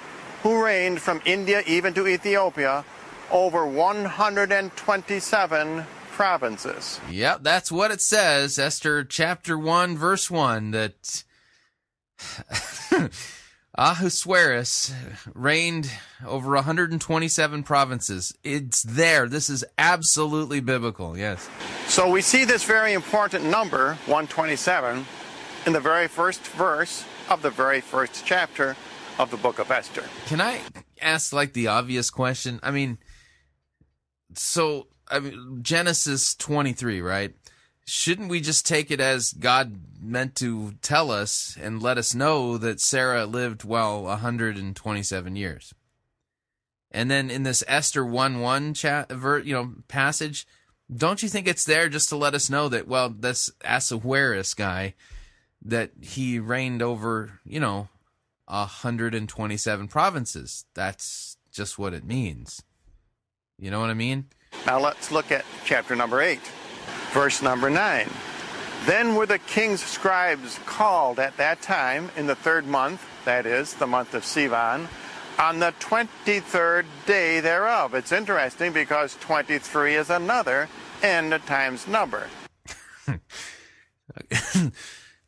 who reigned from India even to Ethiopia, over 127 provinces. Yep, that's what it says. Esther chapter 1, verse 1, that Ahasuerus reigned over 127 provinces. It's there. This is absolutely biblical, yes. So we see this very important number, 127, in the very first verse of the very first chapter of the book of Esther. Can I ask like the obvious question? I mean, so I mean, Genesis 23, right? Shouldn't we just take it as God meant to tell us and let us know that Sarah lived well 127 years? And then in this Esther 1 1 chat, you know, passage, don't you think it's there just to let us know that, well, this Ahasuerus guy, that he reigned over, you know, 127 provinces. That's just what it means. You know what I mean? Now let's look at chapter number 8, verse number 9. Then were the king's scribes called at that time in the third month, that is, the month of Sivan, on the 23rd day thereof. It's interesting because 23 is another end times number.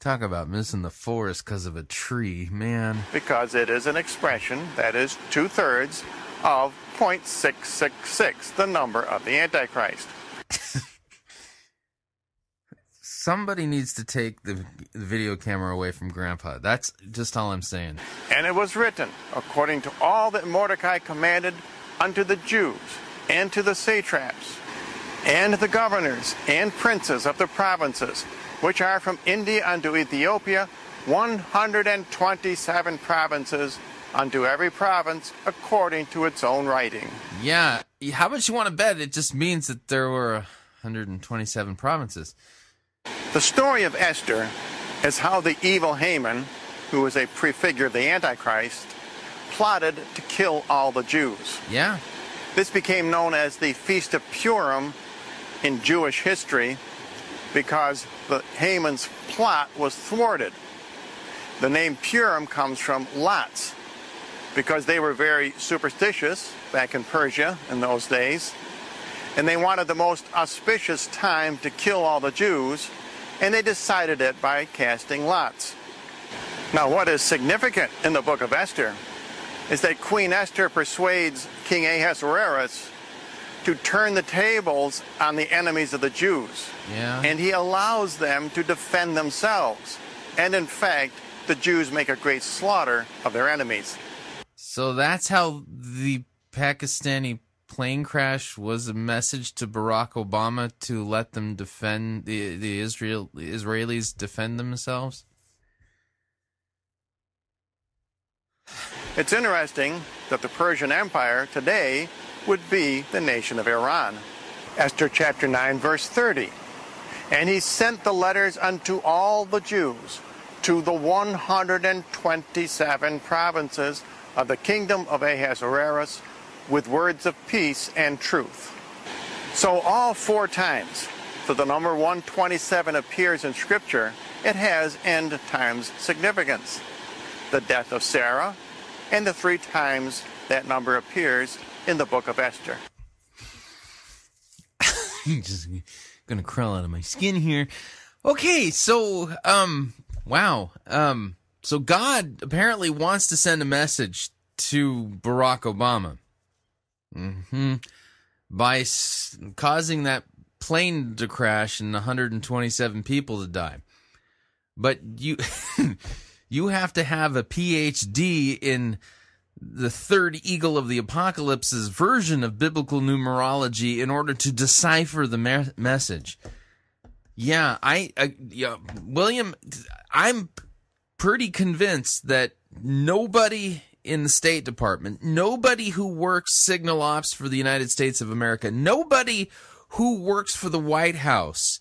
Talk about missing the forest because of a tree, man. because it is an expression that is two thirds of 0.666, the number of the Antichrist. Somebody needs to take the, the video camera away from Grandpa. That's just all I'm saying. And it was written, according to all that Mordecai commanded unto the Jews, and to the satraps, and the governors, and princes of the provinces, which are from India unto Ethiopia, 127 provinces, unto every province according to its own writing. Yeah, how much you want to bet? It just means that there were 127 provinces. The story of Esther is how the evil Haman, who was a prefigure of the Antichrist, plotted to kill all the Jews. Yeah. This became known as the Feast of Purim in Jewish history because the Haman's plot was thwarted. The name Purim comes from lots because they were very superstitious back in Persia in those days and they wanted the most auspicious time to kill all the Jews, and they decided it by casting lots. Now, what is significant in the book of Esther is that Queen Esther persuades King Ahasuerus to turn the tables on the enemies of the Jews. Yeah. And he allows them to defend themselves. And in fact, the Jews make a great slaughter of their enemies. So that's how the Pakistani plane crash was a message to Barack Obama to let them defend the the Israel the Israelis defend themselves. It's interesting that the Persian Empire today would be the nation of Iran. Esther chapter 9, verse 30. And he sent the letters unto all the Jews to the 127 provinces of the kingdom of Ahasuerus with words of peace and truth. So, all four times that the number 127 appears in Scripture, it has end times significance. The death of Sarah, and the three times that number appears in the book of Esther. Just gonna crawl out of my skin here. Okay, so um, wow, um, so God apparently wants to send a message to Barack Obama. Hmm By s- causing that plane to crash and 127 people to die. But you you have to have a PhD in the third eagle of the apocalypse's version of biblical numerology in order to decipher the me- message. Yeah, I, I yeah, William, I'm pretty convinced that nobody in the State Department, nobody who works signal ops for the United States of America, nobody who works for the White House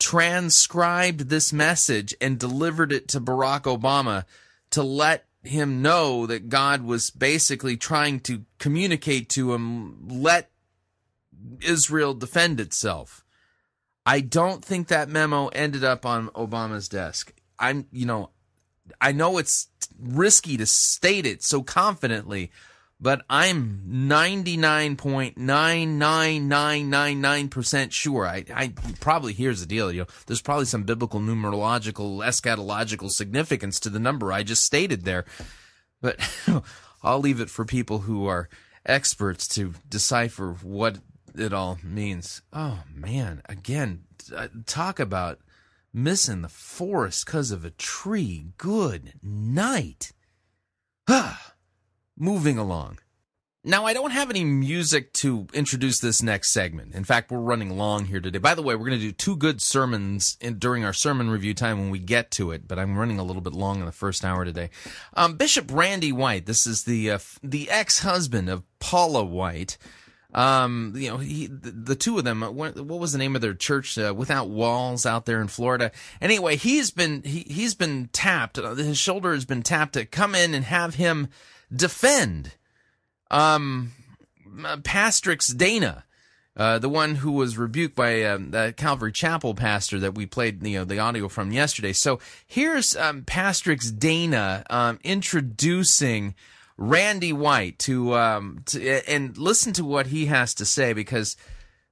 transcribed this message and delivered it to Barack Obama to let him know that God was basically trying to communicate to him, let Israel defend itself. I don't think that memo ended up on Obama's desk. I'm, you know, I know it's risky to state it so confidently, but I'm 99.99999% sure. I, I probably here's the deal. You know, there's probably some biblical numerological eschatological significance to the number I just stated there, but I'll leave it for people who are experts to decipher what it all means. Oh man, again, uh, talk about missing the forest because of a tree. Good night. Moving along. Now, I don't have any music to introduce this next segment. In fact, we're running long here today. By the way, we're going to do two good sermons in, during our sermon review time when we get to it, but I'm running a little bit long in the first hour today. Um, Bishop Randy White, this is the uh, the ex husband of Paula White. Um, you know, he, the, the two of them, uh, what, what was the name of their church, uh, Without Walls out there in Florida? Anyway, he's been, he, he's been tapped, uh, his shoulder has been tapped to come in and have him defend, um, uh, Pastrix Dayna. Uh, the one who was rebuked by um, the Calvary Chapel pastor that we played, you know, the audio from yesterday. So here's um, Pastrix Dayna um, introducing Randy White to um to, and listen to what he has to say because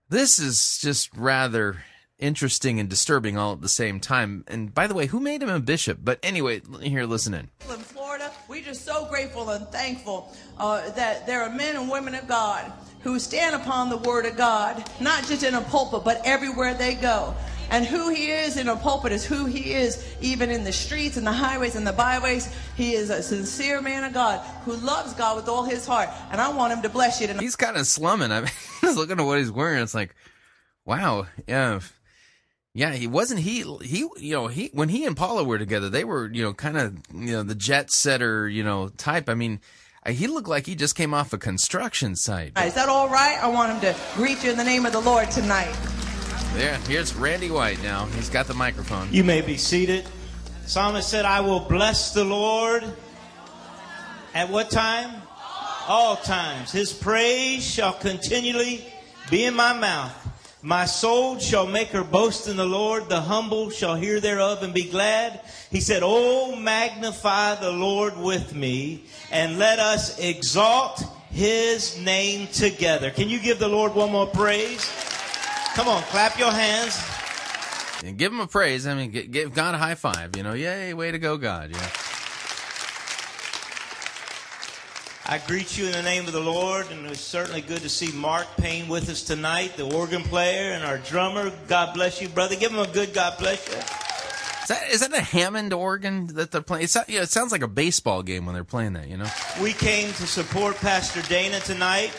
this is just rather interesting and disturbing all at the same time. And by the way, who made him a bishop? But anyway, here, listen in. in Florida. We're just so grateful and thankful uh, that there are men and women of God who stand upon the Word of God, not just in a pulpit, but everywhere they go. And who he is in a pulpit is who he is even in the streets and the highways and the byways. He is a sincere man of God who loves God with all his heart. And I want him to bless you tonight. He's kind of slumming. I mean, just looking at what he's wearing. It's like, wow, yeah, yeah. He wasn't he he you know he when he and Paula were together, they were you know kind of you know the jet setter you know type. I mean. uh, He looked like he just came off a construction site. Is that all right? I want him to greet you in the name of the Lord tonight. There, here's Randy White now. He's got the microphone. You may be seated. Psalmist said, I will bless the Lord at what time? All times. His praise shall continually be in my mouth. My soul shall make her boast in the Lord. The humble shall hear thereof and be glad. He said, Oh, magnify the Lord with me and let us exalt his name together. Can you give the Lord one more praise? Come on, clap your hands. And give him a praise. I mean, gi- give God a high five. You know, yay, way to go, God. Yeah. I greet you in the name of the Lord, and it's certainly good to see Mark Payne with us tonight, the organ player and our drummer. God bless you, brother. Give him a good God bless you. Is that is that a Hammond organ that they're playing? It's, yeah, it sounds like a baseball game when they're playing that. You know. We came to support Pastor Dayna tonight.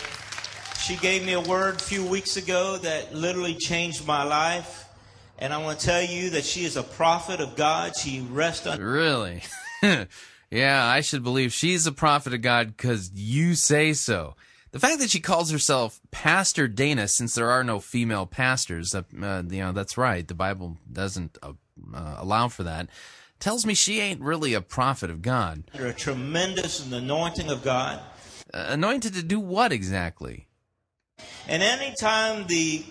She gave me a word a few weeks ago that literally changed my life. And I want to tell you that she is a prophet of God. She rests on. Really? yeah, I should believe she's a prophet of God because you say so. The fact that she calls herself Pastor Dayna, since there are no female pastors, uh, uh, you know, that's right. The Bible doesn't uh, uh, allow for that. Tells me she ain't really a prophet of God. under a tremendous anointing of God. Uh, anointed to do what exactly? And anytime the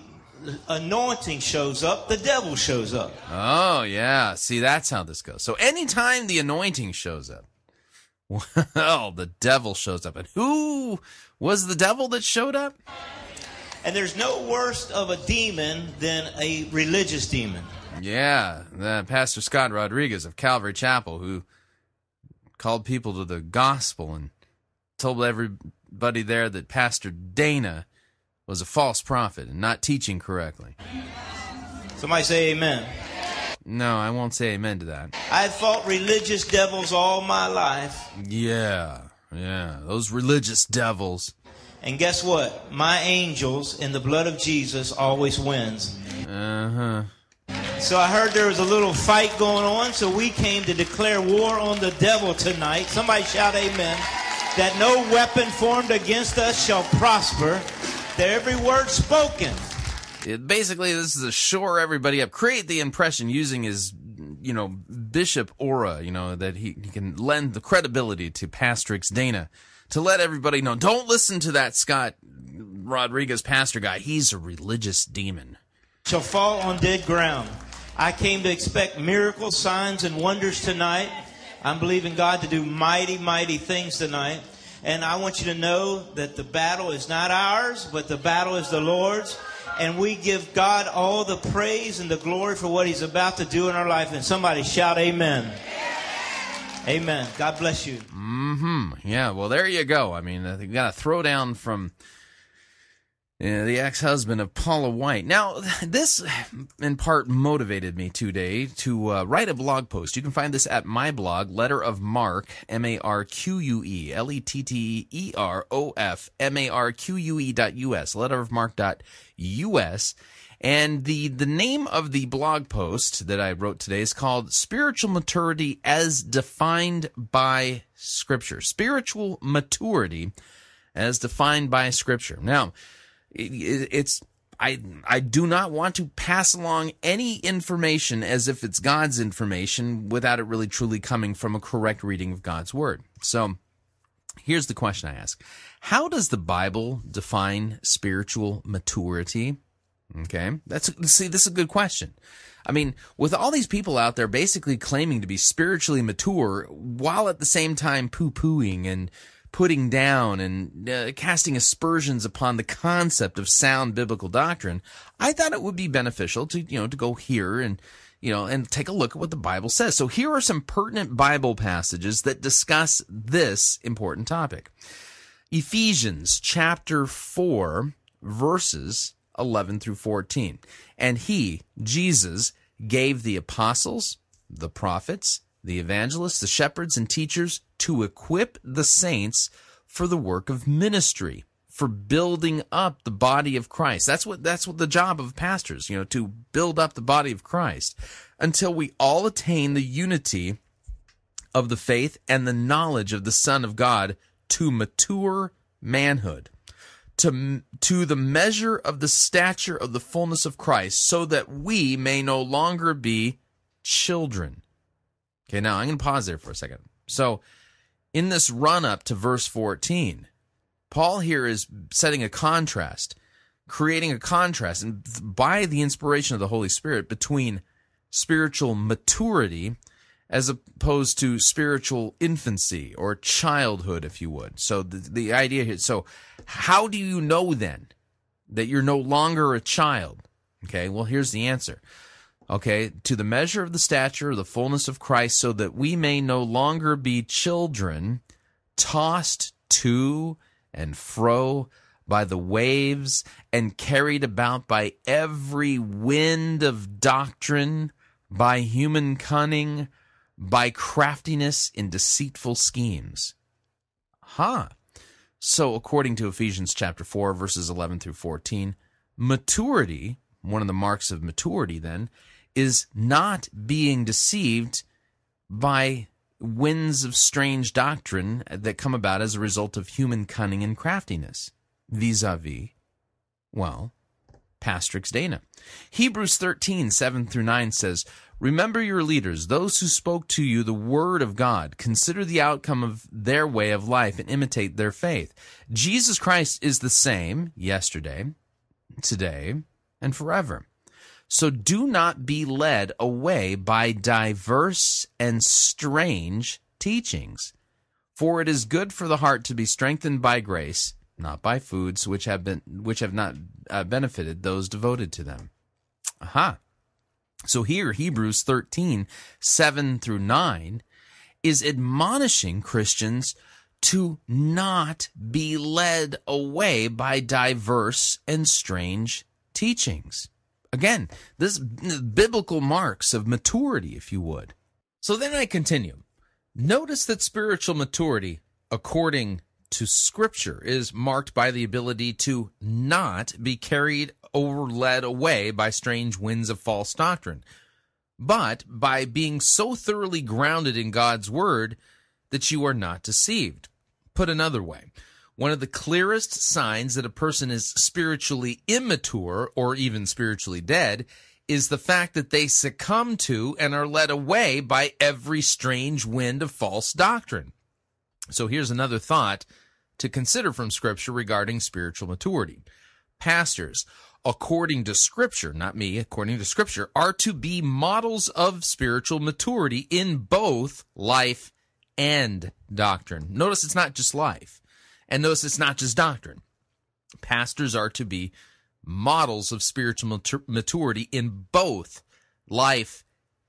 anointing shows up, the devil shows up. Oh, yeah. See, that's how this goes. So anytime the anointing shows up, well, the devil shows up. And who was the devil that showed up? And there's no worse of a demon than a religious demon. Yeah, the Pastor Scott Rodriguez of Calvary Chapel, who called people to the gospel and told everybody there that Pastor Dayna was a false prophet and not teaching correctly. Somebody say amen. No, I won't say amen to that. I fought religious devils all my life. Yeah, yeah, those religious devils. And guess what? My angels in the blood of Jesus always wins. Uh huh. So I heard there was a little fight going on, so we came to declare war on the devil tonight. Somebody shout amen. That no weapon formed against us shall prosper. That every word spoken. It, basically, this is to shore everybody up, create the impression using his, you know, bishop aura, you know, that he, he can lend the credibility to Pastrix Dayna to let everybody know. Don't listen to that Scott Rodriguez pastor guy. He's a religious demon. shall fall on dead ground. I came to expect miracles, signs, and wonders tonight. I'm believing God to do mighty, mighty things tonight. And I want you to know that the battle is not ours, but the battle is the Lord's. And we give God all the praise and the glory for what He's about to do in our life. And somebody shout, Amen. Amen. God bless you. Hmm. Yeah. Well, there you go. I mean, you got a throwdown from the ex-husband of Paula White. Now, this in part motivated me today to uh, write a blog post. You can find this at my blog, Letter of Marque, M-A-R-Q-U-E, L-E-T-T-E-R-O-F, M-A-R-Q-U-E dot U-S, Letter of Marque dot U-S. And the, the name of the blog post that I wrote today is called Spiritual Maturity as Defined by Scripture. Spiritual Maturity as Defined by Scripture. Now, it, it's I I do not want to pass along any information as if it's God's information without it really truly coming from a correct reading of God's word. So here's the question I ask. How does the Bible define spiritual maturity? Okay. That's see this is a good question. I mean, with all these people out there basically claiming to be spiritually mature while at the same time poo-pooing and putting down and uh, casting aspersions upon the concept of sound biblical doctrine, I thought it would be beneficial to, you know, to go here and you know, and take a look at what the Bible says. So here are some pertinent Bible passages that discuss this important topic. Ephesians chapter 4, verses 11 through 14. And he, Jesus, gave the apostles, the prophets, the evangelists, the shepherds, and teachers to equip the saints for the work of ministry, for building up the body of Christ. That's what that's what the job of pastors, you know, to build up the body of Christ until we all attain the unity of the faith and the knowledge of the Son of God to mature manhood, to, to the measure of the stature of the fullness of Christ, so that we may no longer be children. Okay, now I'm going to pause there for a second. So, in this run up to verse 14, Paul here is setting a contrast, creating a contrast, and by the inspiration of the Holy Spirit between spiritual maturity as opposed to spiritual infancy or childhood, if you would. So the, the idea here, so how do you know then that you're no longer a child? Okay, well, here's the answer. Okay, to the measure of the stature of the fullness of Christ, so that we may no longer be children tossed to and fro by the waves and carried about by every wind of doctrine, by human cunning by craftiness in deceitful schemes. Huh. So, according to Ephesians chapter 4, verses 11 through 14, maturity, one of the marks of maturity then, is not being deceived by winds of strange doctrine that come about as a result of human cunning and craftiness, vis a vis, well, Pastrix Dayna. Hebrews 13, 7 through 9 says, Remember your leaders, those who spoke to you the word of God. Consider the outcome of their way of life and imitate their faith. Jesus Christ is the same yesterday, today, and forever. So do not be led away by diverse and strange teachings. For it is good for the heart to be strengthened by grace, not by foods which have been which have not uh, benefited those devoted to them. Aha. So here, Hebrews 13, 7 through 9, is admonishing Christians to not be led away by diverse and strange teachings. Again, this biblical marks of maturity, if you would. So then I continue. Notice that spiritual maturity, according to Scripture, is marked by the ability to not be carried or led away by strange winds of false doctrine, but by being so thoroughly grounded in God's Word that you are not deceived. Put another way, one of the clearest signs that a person is spiritually immature or even spiritually dead is the fact that they succumb to and are led away by every strange wind of false doctrine. So here's another thought to consider from Scripture regarding spiritual maturity. Pastors according to Scripture, not me, according to Scripture, are to be models of spiritual maturity in both life and doctrine. Notice it's not just life, and notice it's not just doctrine. Pastors are to be models of spiritual maturity in both life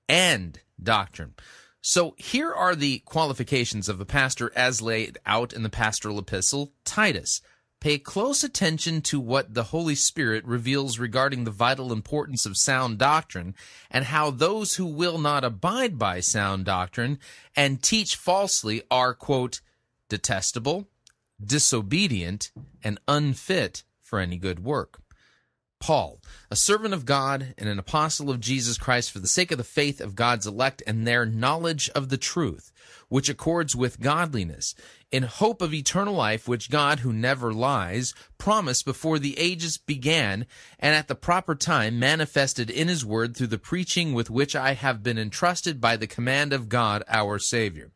and doctrine. So here are the qualifications of a pastor as laid out in the pastoral epistle Titus. Pay close attention to what the Holy Spirit reveals regarding the vital importance of sound doctrine and how those who will not abide by sound doctrine and teach falsely are, quote, detestable, disobedient, and unfit for any good work. Paul, a servant of God and an apostle of Jesus Christ for the sake of the faith of God's elect and their knowledge of the truth, which accords with godliness, in hope of eternal life, which God, who never lies, promised before the ages began, and at the proper time manifested in his word through the preaching with which I have been entrusted by the command of God our Savior.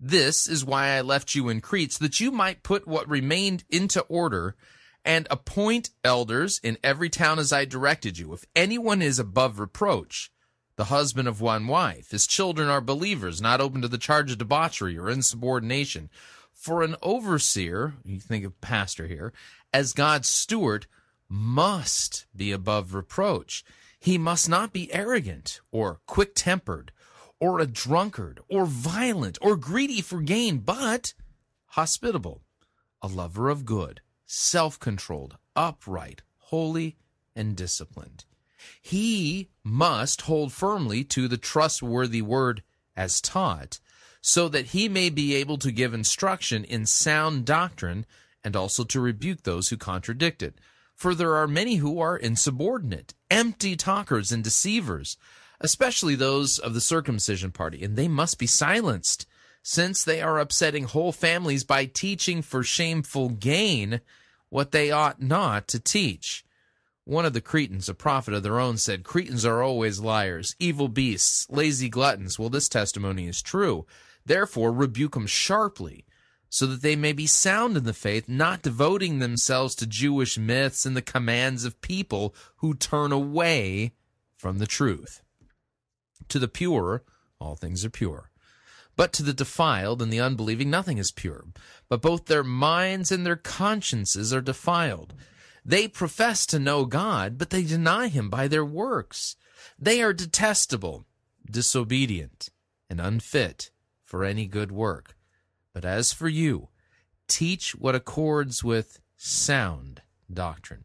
This is why I left you in Crete, so that you might put what remained into order and appoint elders in every town as I directed you. If anyone is above reproach, the husband of one wife, his children are believers, not open to the charge of debauchery or insubordination. For an overseer, you think of pastor here, as God's steward, must be above reproach. He must not be arrogant or quick tempered or a drunkard or violent or greedy for gain, but hospitable, a lover of good, self controlled, upright, holy, and disciplined. He must hold firmly to the trustworthy word as taught, so that he may be able to give instruction in sound doctrine and also to rebuke those who contradict it. For there are many who are insubordinate, empty talkers, and deceivers, especially those of the circumcision party, and they must be silenced, since they are upsetting whole families by teaching for shameful gain what they ought not to teach. One of the Cretans, a prophet of their own, said, Cretans are always liars, evil beasts, lazy gluttons. Well, this testimony is true. Therefore, rebuke them sharply, so that they may be sound in the faith, not devoting themselves to Jewish myths and the commands of people who turn away from the truth. To the pure, all things are pure. But to the defiled and the unbelieving, nothing is pure. But both their minds and their consciences are defiled. They profess to know God, but they deny him by their works. They are detestable, disobedient, and unfit for any good work. But as for you, teach what accords with sound doctrine.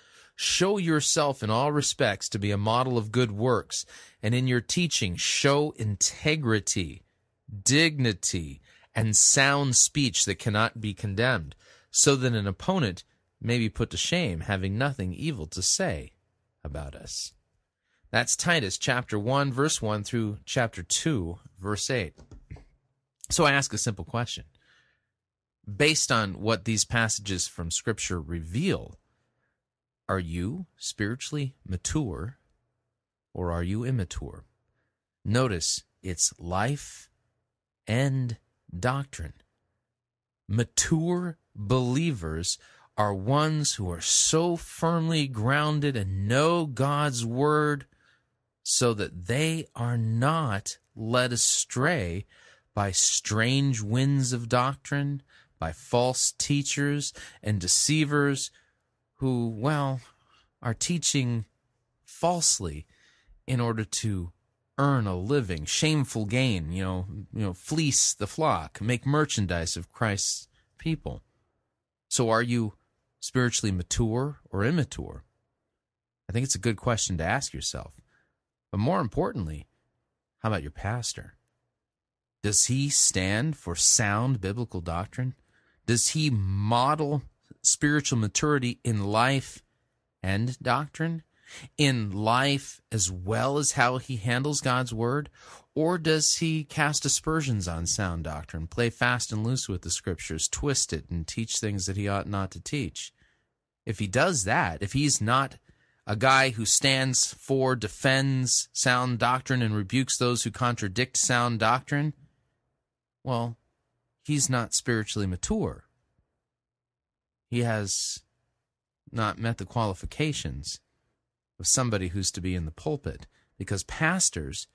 Show yourself in all respects to be a model of good works, and in your teaching, show integrity, dignity, and sound speech that cannot be condemned, so that an opponent may be put to shame, having nothing evil to say about us. That's Titus chapter 1, verse 1 through chapter 2, verse 8. So I ask a simple question. Based on what these passages from Scripture reveal, are you spiritually mature or are you immature? Notice it's life and doctrine. Mature believers are ones who are so firmly grounded and know God's word so that they are not led astray by strange winds of doctrine, by false teachers and deceivers who, well, are teaching falsely in order to earn a living, shameful gain, you know, you know, fleece the flock, make merchandise of Christ's people. So are you spiritually mature or immature? I think it's a good question to ask yourself. But more importantly, how about your pastor? Does he stand for sound biblical doctrine? Does he model spiritual maturity in life and doctrine? In life as well as how he handles God's word? Or does he cast aspersions on sound doctrine, play fast and loose with the scriptures, twist it, and teach things that he ought not to teach? If he does that, if he's not a guy who stands for, defends sound doctrine, and rebukes those who contradict sound doctrine, well, he's not spiritually mature. He has not met the qualifications of somebody who's to be in the pulpit because pastors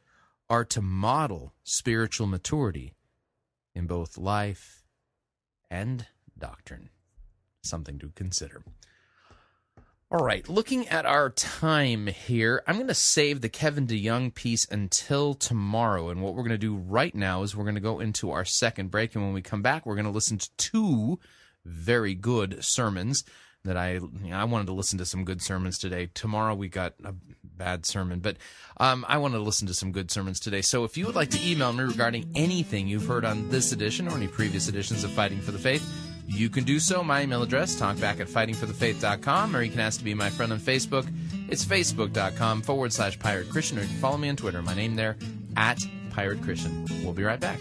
are to model spiritual maturity in both life and doctrine. Something to consider. All right, looking at our time here, I'm going to save the Kevin DeYoung piece until tomorrow. And what we're going to do right now is we're going to go into our second break. And when we come back, we're going to listen to two very good sermons that I you know, I wanted to listen to some good sermons today. Tomorrow we got a bad sermon, but um, I wanted to listen to some good sermons today. So if you would like to email me regarding anything you've heard on this edition or any previous editions of Fighting for the Faith, you can do so. My email address, talkback at fightingforthefaith.com, or you can ask to be my friend on Facebook. It's facebook.com forward slash pirate Christian, or you can follow me on Twitter. My name there, at pirate Christian. We'll be right back.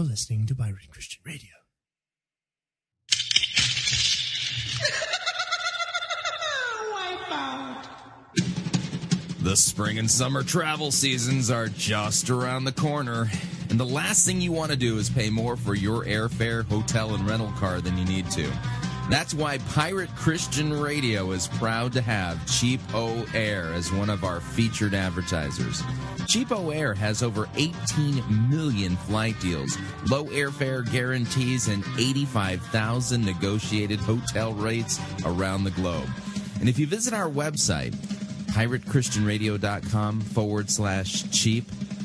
You're listening to Pirate Christian Radio. The spring and summer travel seasons are just around the corner. And the last thing you want to do is pay more for your airfare, hotel, and rental car than you need to. That's why Pirate Christian Radio is proud to have Cheap O Air as one of our featured advertisers. CheapOair has over 18 million flight deals, low airfare guarantees, and 85,000 negotiated hotel rates around the globe. And if you visit our website, piratechristianradio.com forward slash cheap,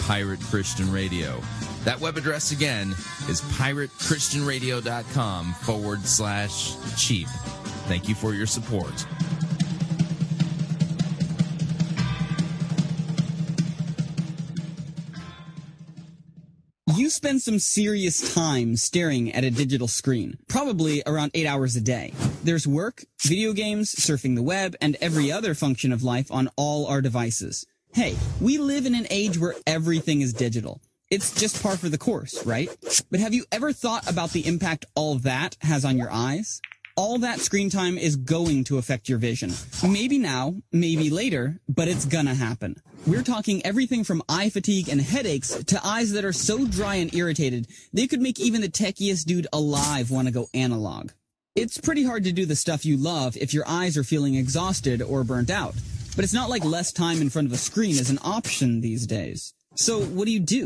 Pirate Christian Radio. That web address again is piratechristianradio.com forward slash cheap. Thank you for your support. You spend some serious time staring at a digital screen, probably around eight hours a day. There's work, video games, surfing the web, and every other function of life on all our devices. Hey, we live in an age where everything is digital. It's just par for the course, right? But have you ever thought about the impact all that has on your eyes? All that screen time is going to affect your vision. Maybe now, maybe later, but it's gonna happen. We're talking everything from eye fatigue and headaches to eyes that are so dry and irritated they could make even the techiest dude alive want to go analog. It's pretty hard to do the stuff you love if your eyes are feeling exhausted or burnt out. But it's not like less time in front of a screen is an option these days. So what do you do?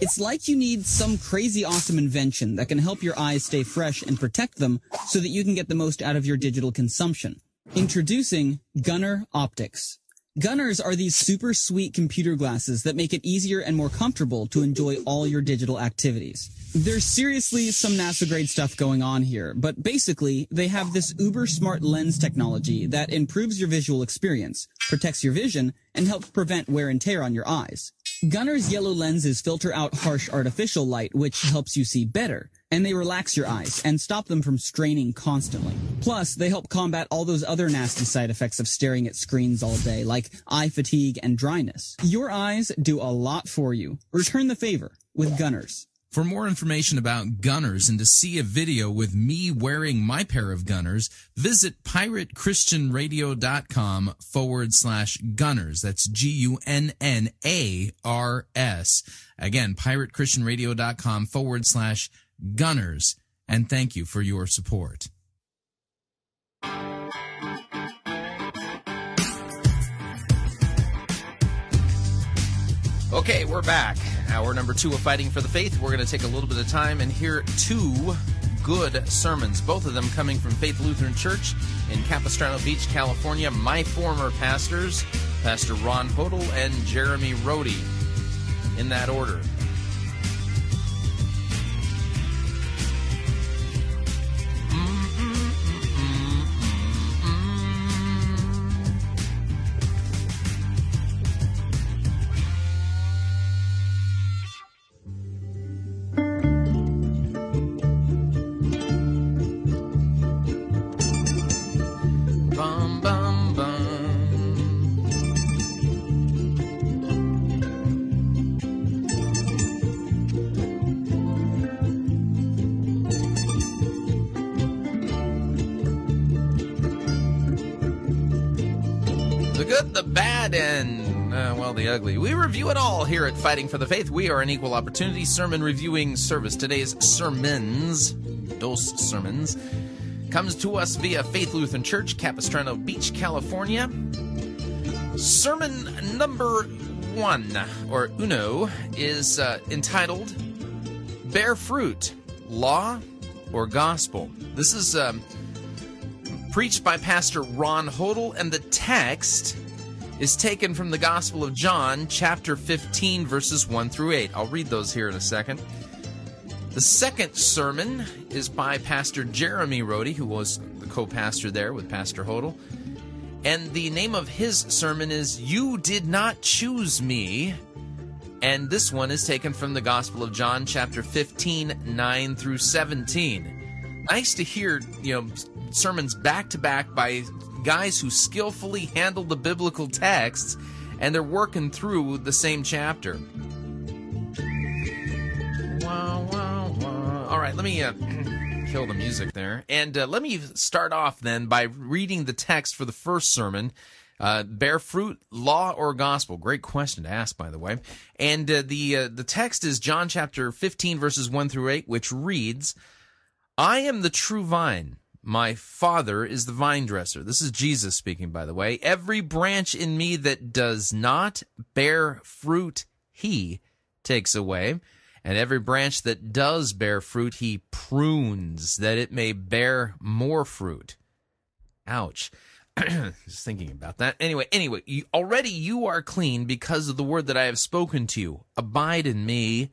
It's like you need some crazy awesome invention that can help your eyes stay fresh and protect them so that you can get the most out of your digital consumption. Introducing Gunnar Optiks. Gunnars are these super sweet computer glasses that make it easier and more comfortable to enjoy all your digital activities. There's seriously some NASA grade stuff going on here, but basically they have this uber smart lens technology that improves your visual experience, protects your vision, and helps prevent wear and tear on your eyes. Gunnar's yellow lenses filter out harsh artificial light, which helps you see better, and they relax your eyes and stop them from straining constantly. Plus, they help combat all those other nasty side effects of staring at screens all day, like eye fatigue and dryness. Your eyes do a lot for you. Return the favor with Gunnars. For more information about Gunnars and to see a video with me wearing my pair of Gunnars, visit piratechristianradio.com forward slash Gunnars. That's G-U-N-N-A-R-S. Again, piratechristianradio.com forward slash Gunnars. And thank you for your support. Okay, we're back. Hour number two of Fighting for the Faith. We're going to take a little bit of time and hear two good sermons, both of them coming from Faith Lutheran Church in Capistrano Beach, California. My former pastors, Pastor Ron Hodel and Jeremy Rohde, in that order. Ugly. We review it all here at Fighting for the Faith. We are an equal opportunity sermon reviewing service. Today's sermons, dos sermons, comes to us via Faith Lutheran Church, Capistrano Beach, California. Sermon number one, or uno, is uh, entitled Bear Fruit Law or Gospel. This is um, preached by Pastor Ron Hodel, and the text is taken from the Gospel of John, chapter 15, verses 1 through 8. I'll read those here in a second. The second sermon is by Pastor Jeremy Rhodey, who was the co pastor there with Pastor Hodel. And the name of his sermon is You Did Not Choose Me. And this one is taken from the Gospel of John, chapter 15, 9 through 17. Nice to hear, you know, sermons back to back by guys who skillfully handle the biblical texts and they're working through the same chapter. Wow, wow, wow. All right, let me uh, kill the music there. And uh, let me start off then by reading the text for the first sermon. Uh, bear fruit, law or gospel? Great question to ask, by the way. And uh, the uh, the text is John chapter 15, verses 1 through 8, which reads, I am the true vine. My Father is the vine dresser. This is Jesus speaking, by the way. Every branch in me that does not bear fruit, he takes away. And every branch that does bear fruit, he prunes, that it may bear more fruit. Ouch. Just thinking about that. Anyway, anyway, you, already you are clean because of the word that I have spoken to you. Abide in me,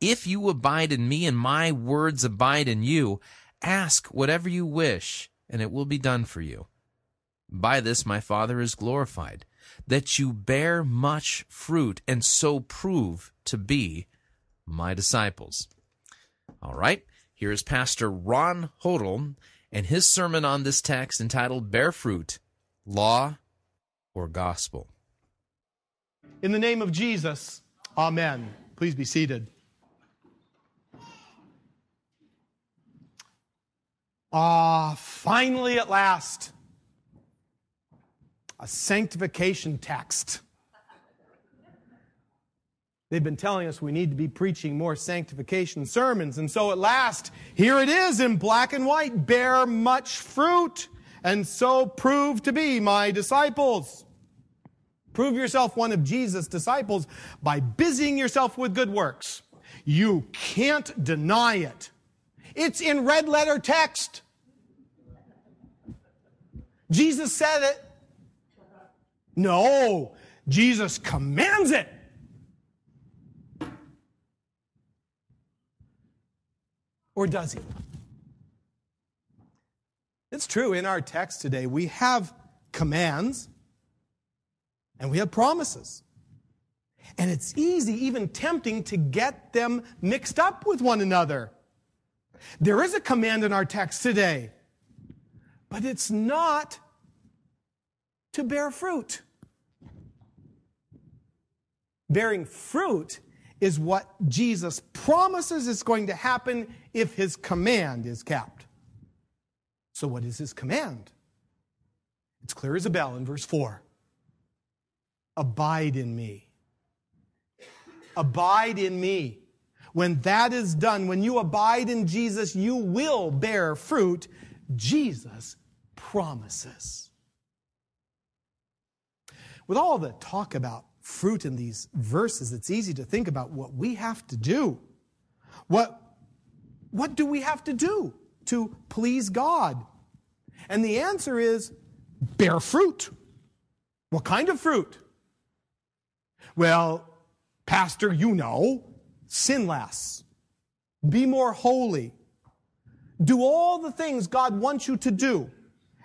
If you abide in me and my words abide in you, ask whatever you wish, and it will be done for you. By this my Father is glorified, that you bear much fruit and so prove to be my disciples. All right, here is Pastor Ron Hodel and his sermon on this text entitled Bear Fruit, Law or Gospel. In the name of Jesus, Amen. Please be seated. Ah, finally at last, a sanctification text. They've been telling us we need to be preaching more sanctification sermons. And so at last, here it is in black and white bear much fruit, and so prove to be my disciples. Prove yourself one of Jesus' disciples by busying yourself with good works. You can't deny it. It's in red letter text. Jesus said it. No, Jesus commands it. Or does he? It's true, in our text today, we have commands and we have promises. And it's easy, even tempting, to get them mixed up with one another. There is a command in our text today, but it's not to bear fruit. Bearing fruit is what Jesus promises is going to happen if his command is kept. So, what is his command? It's clear as a bell in verse 4 Abide in me. Abide in me. When that is done, when you abide in Jesus, you will bear fruit. Jesus promises. With all the talk about fruit in these verses, it's easy to think about what we have to do. What, what do we have to do to please God? And the answer is bear fruit. What kind of fruit? Well, Pastor, you know, sin less, be more holy, do all the things God wants you to do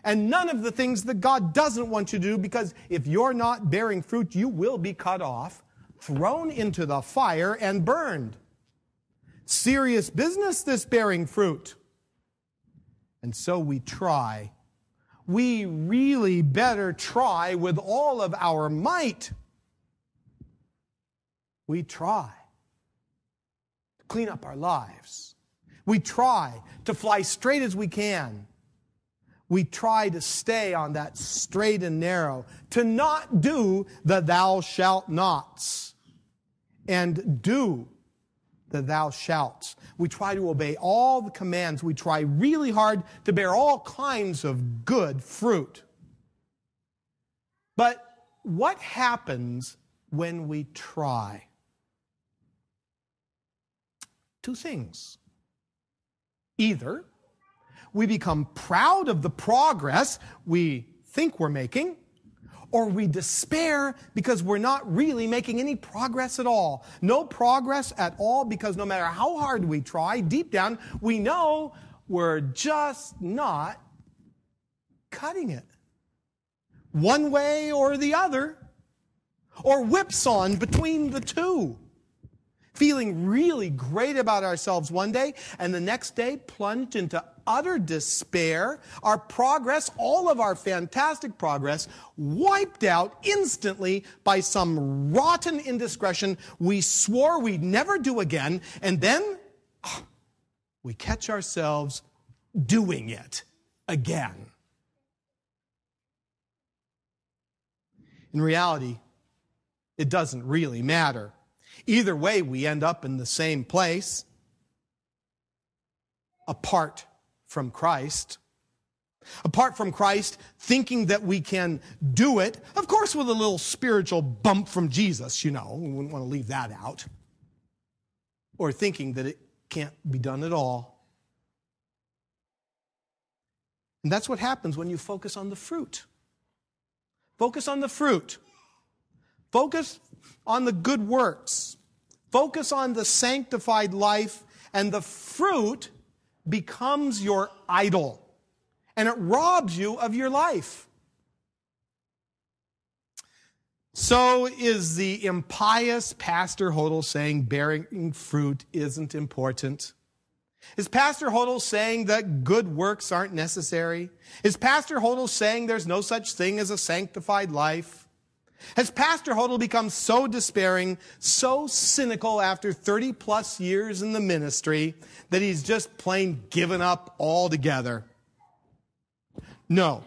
and none of the things that God doesn't want you to do because if you're not bearing fruit, you will be cut off, thrown into the fire, and burned. Serious business, this bearing fruit. And so we try. we really better try with all of our might. We try to clean up our lives. We try to fly straight as we can. We try to stay on that straight and narrow, to not do the thou shalt nots, and do the thou shalt. We try to obey all the commands. We try really hard to bear all kinds of good fruit. But what happens when we try? Two things. Either we become proud of the progress we think we're making, or we despair because we're not really making any progress at all. No progress at all because no matter how hard we try, deep down, we know we're just not cutting it. One way or the other, or whipsaw between the two. Feeling really great about ourselves one day, and the next day plunged into utter despair, our progress, all of our fantastic progress, wiped out instantly by some rotten indiscretion we swore we'd never do again, and then ah, we catch ourselves doing it again. In reality, it doesn't really matter. Either way, we end up in the same place apart from Christ. Apart from Christ, thinking that we can do it, of course, with a little spiritual bump from Jesus, you know, we wouldn't want to leave that out. Or thinking that it can't be done at all. And that's what happens when you focus on the fruit. Focus on the fruit. Focus on the good works. Focus on the sanctified life, and the fruit becomes your idol. And it robs you of your life. So is the impious Pastor Hodel saying bearing fruit isn't important? Is Pastor Hodel saying that good works aren't necessary? Is Pastor Hodel saying there's no such thing as a sanctified life? Has Pastor Hodel become so despairing, so cynical after 30 plus years in the ministry that he's just plain given up altogether? No.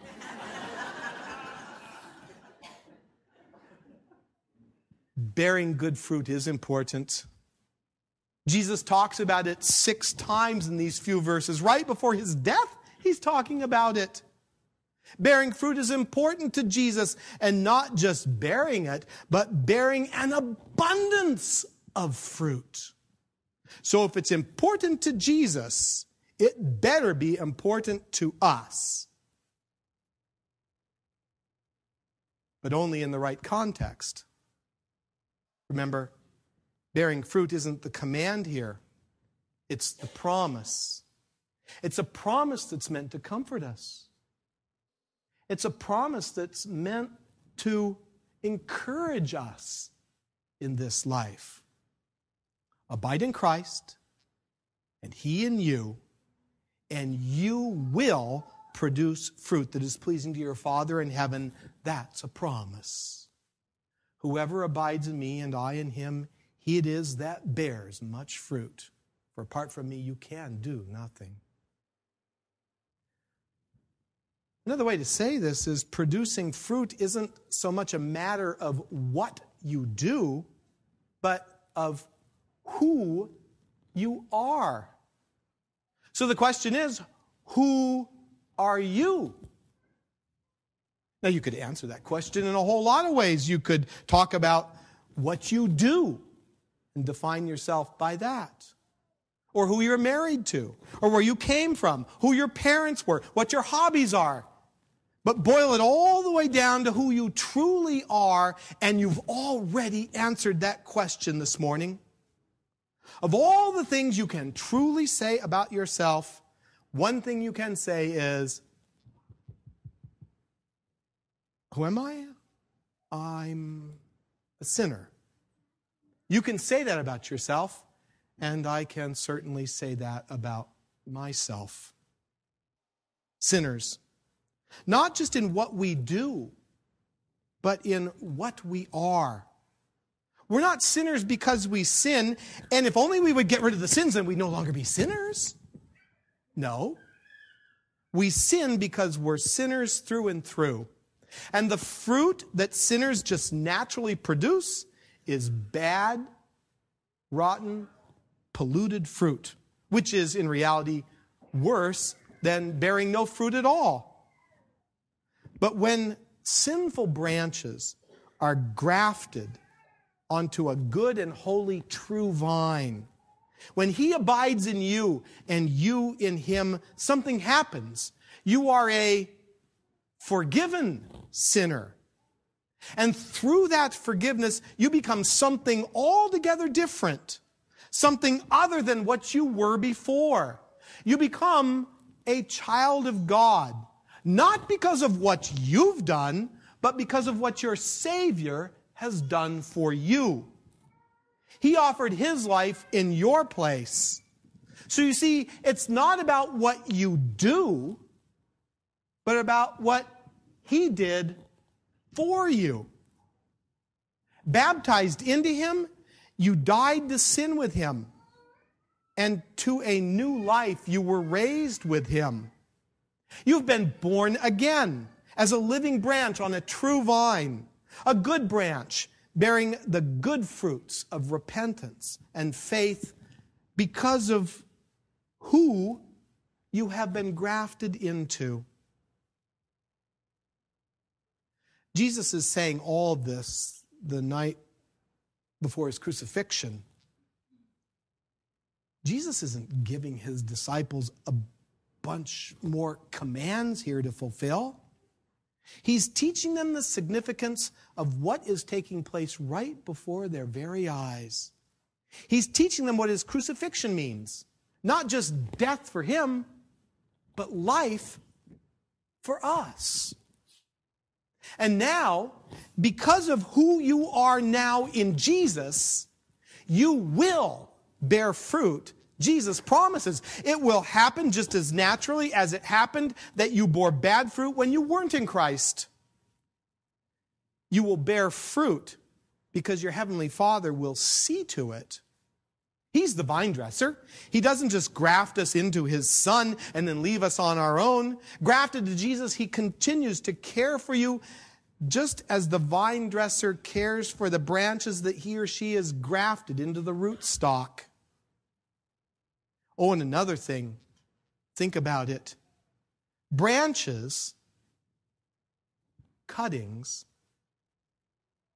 Bearing good fruit is important. Jesus talks about it six times in these few verses. Right before his death, he's talking about it. Bearing fruit is important to Jesus, and not just bearing it, but bearing an abundance of fruit. So if it's important to Jesus, it better be important to us. But only in the right context. Remember, bearing fruit isn't the command here, it's the promise. It's a promise that's meant to comfort us. It's a promise that's meant to encourage us in this life. Abide in Christ, and He in you, and you will produce fruit that is pleasing to your Father in heaven. That's a promise. Whoever abides in me and I in him, he it is that bears much fruit. For apart from me, you can do nothing. Another way to say this is producing fruit isn't so much a matter of what you do, but of who you are. So the question is, who are you? Now, you could answer that question in a whole lot of ways. You could talk about what you do and define yourself by that. Or who you're married to, or where you came from, who your parents were, what your hobbies are. But boil it all the way down to who you truly are, and you've already answered that question this morning. Of all the things you can truly say about yourself, one thing you can say is, Who am I? I'm a sinner. You can say that about yourself, and I can certainly say that about myself. Sinners not just in what we do, but in what we are. We're not sinners because we sin, and if only we would get rid of the sins, then we'd no longer be sinners. No. We sin because we're sinners through and through. And the fruit that sinners just naturally produce is bad, rotten, polluted fruit, which is in reality worse than bearing no fruit at all. But when sinful branches are grafted onto a good and holy true vine, when he abides in you and you in him, something happens. You are a forgiven sinner. And through that forgiveness, you become something altogether different, something other than what you were before. You become a child of God, not because of what you've done, but because of what your Savior has done for you. He offered His life in your place. So you see, it's not about what you do, but about what He did for you. Baptized into Him, you died to sin with Him. And to a new life, you were raised with Him. You've been born again as a living branch on a true vine, a good branch bearing the good fruits of repentance and faith because of who you have been grafted into. Jesus is saying all this the night before his crucifixion. Jesus isn't giving his disciples a bunch more commands here to fulfill. He's teaching them the significance of what is taking place right before their very eyes. He's teaching them what his crucifixion means not just death for him, but life for us. And now, because of who you are now in Jesus, you will bear fruit. Jesus promises it will happen just as naturally as it happened that you bore bad fruit when you weren't in Christ. You will bear fruit because your heavenly Father will see to it. He's the vine dresser. He doesn't just graft us into his son and then leave us on our own. Grafted to Jesus, he continues to care for you just as the vine dresser cares for the branches that he or she has grafted into the rootstock. Oh, and another thing, think about it. Branches, cuttings,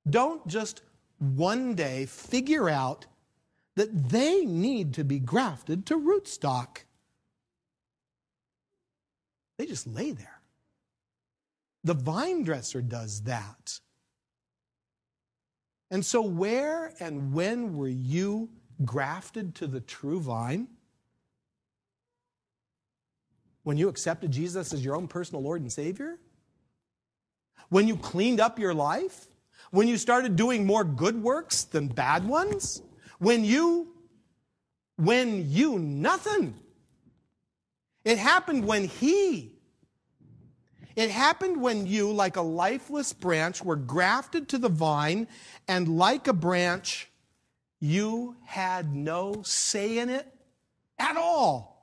don't just one day figure out that they need to be grafted to rootstock. They just lay there. The vine dresser does that. And so, where and when were you grafted to the true vine? When you accepted Jesus as your own personal Lord and Savior? When you cleaned up your life? When you started doing more good works than bad ones? When you, when you nothing. It happened when He it happened when you, like a lifeless branch, were grafted to the vine, and like a branch, you had no say in it at all.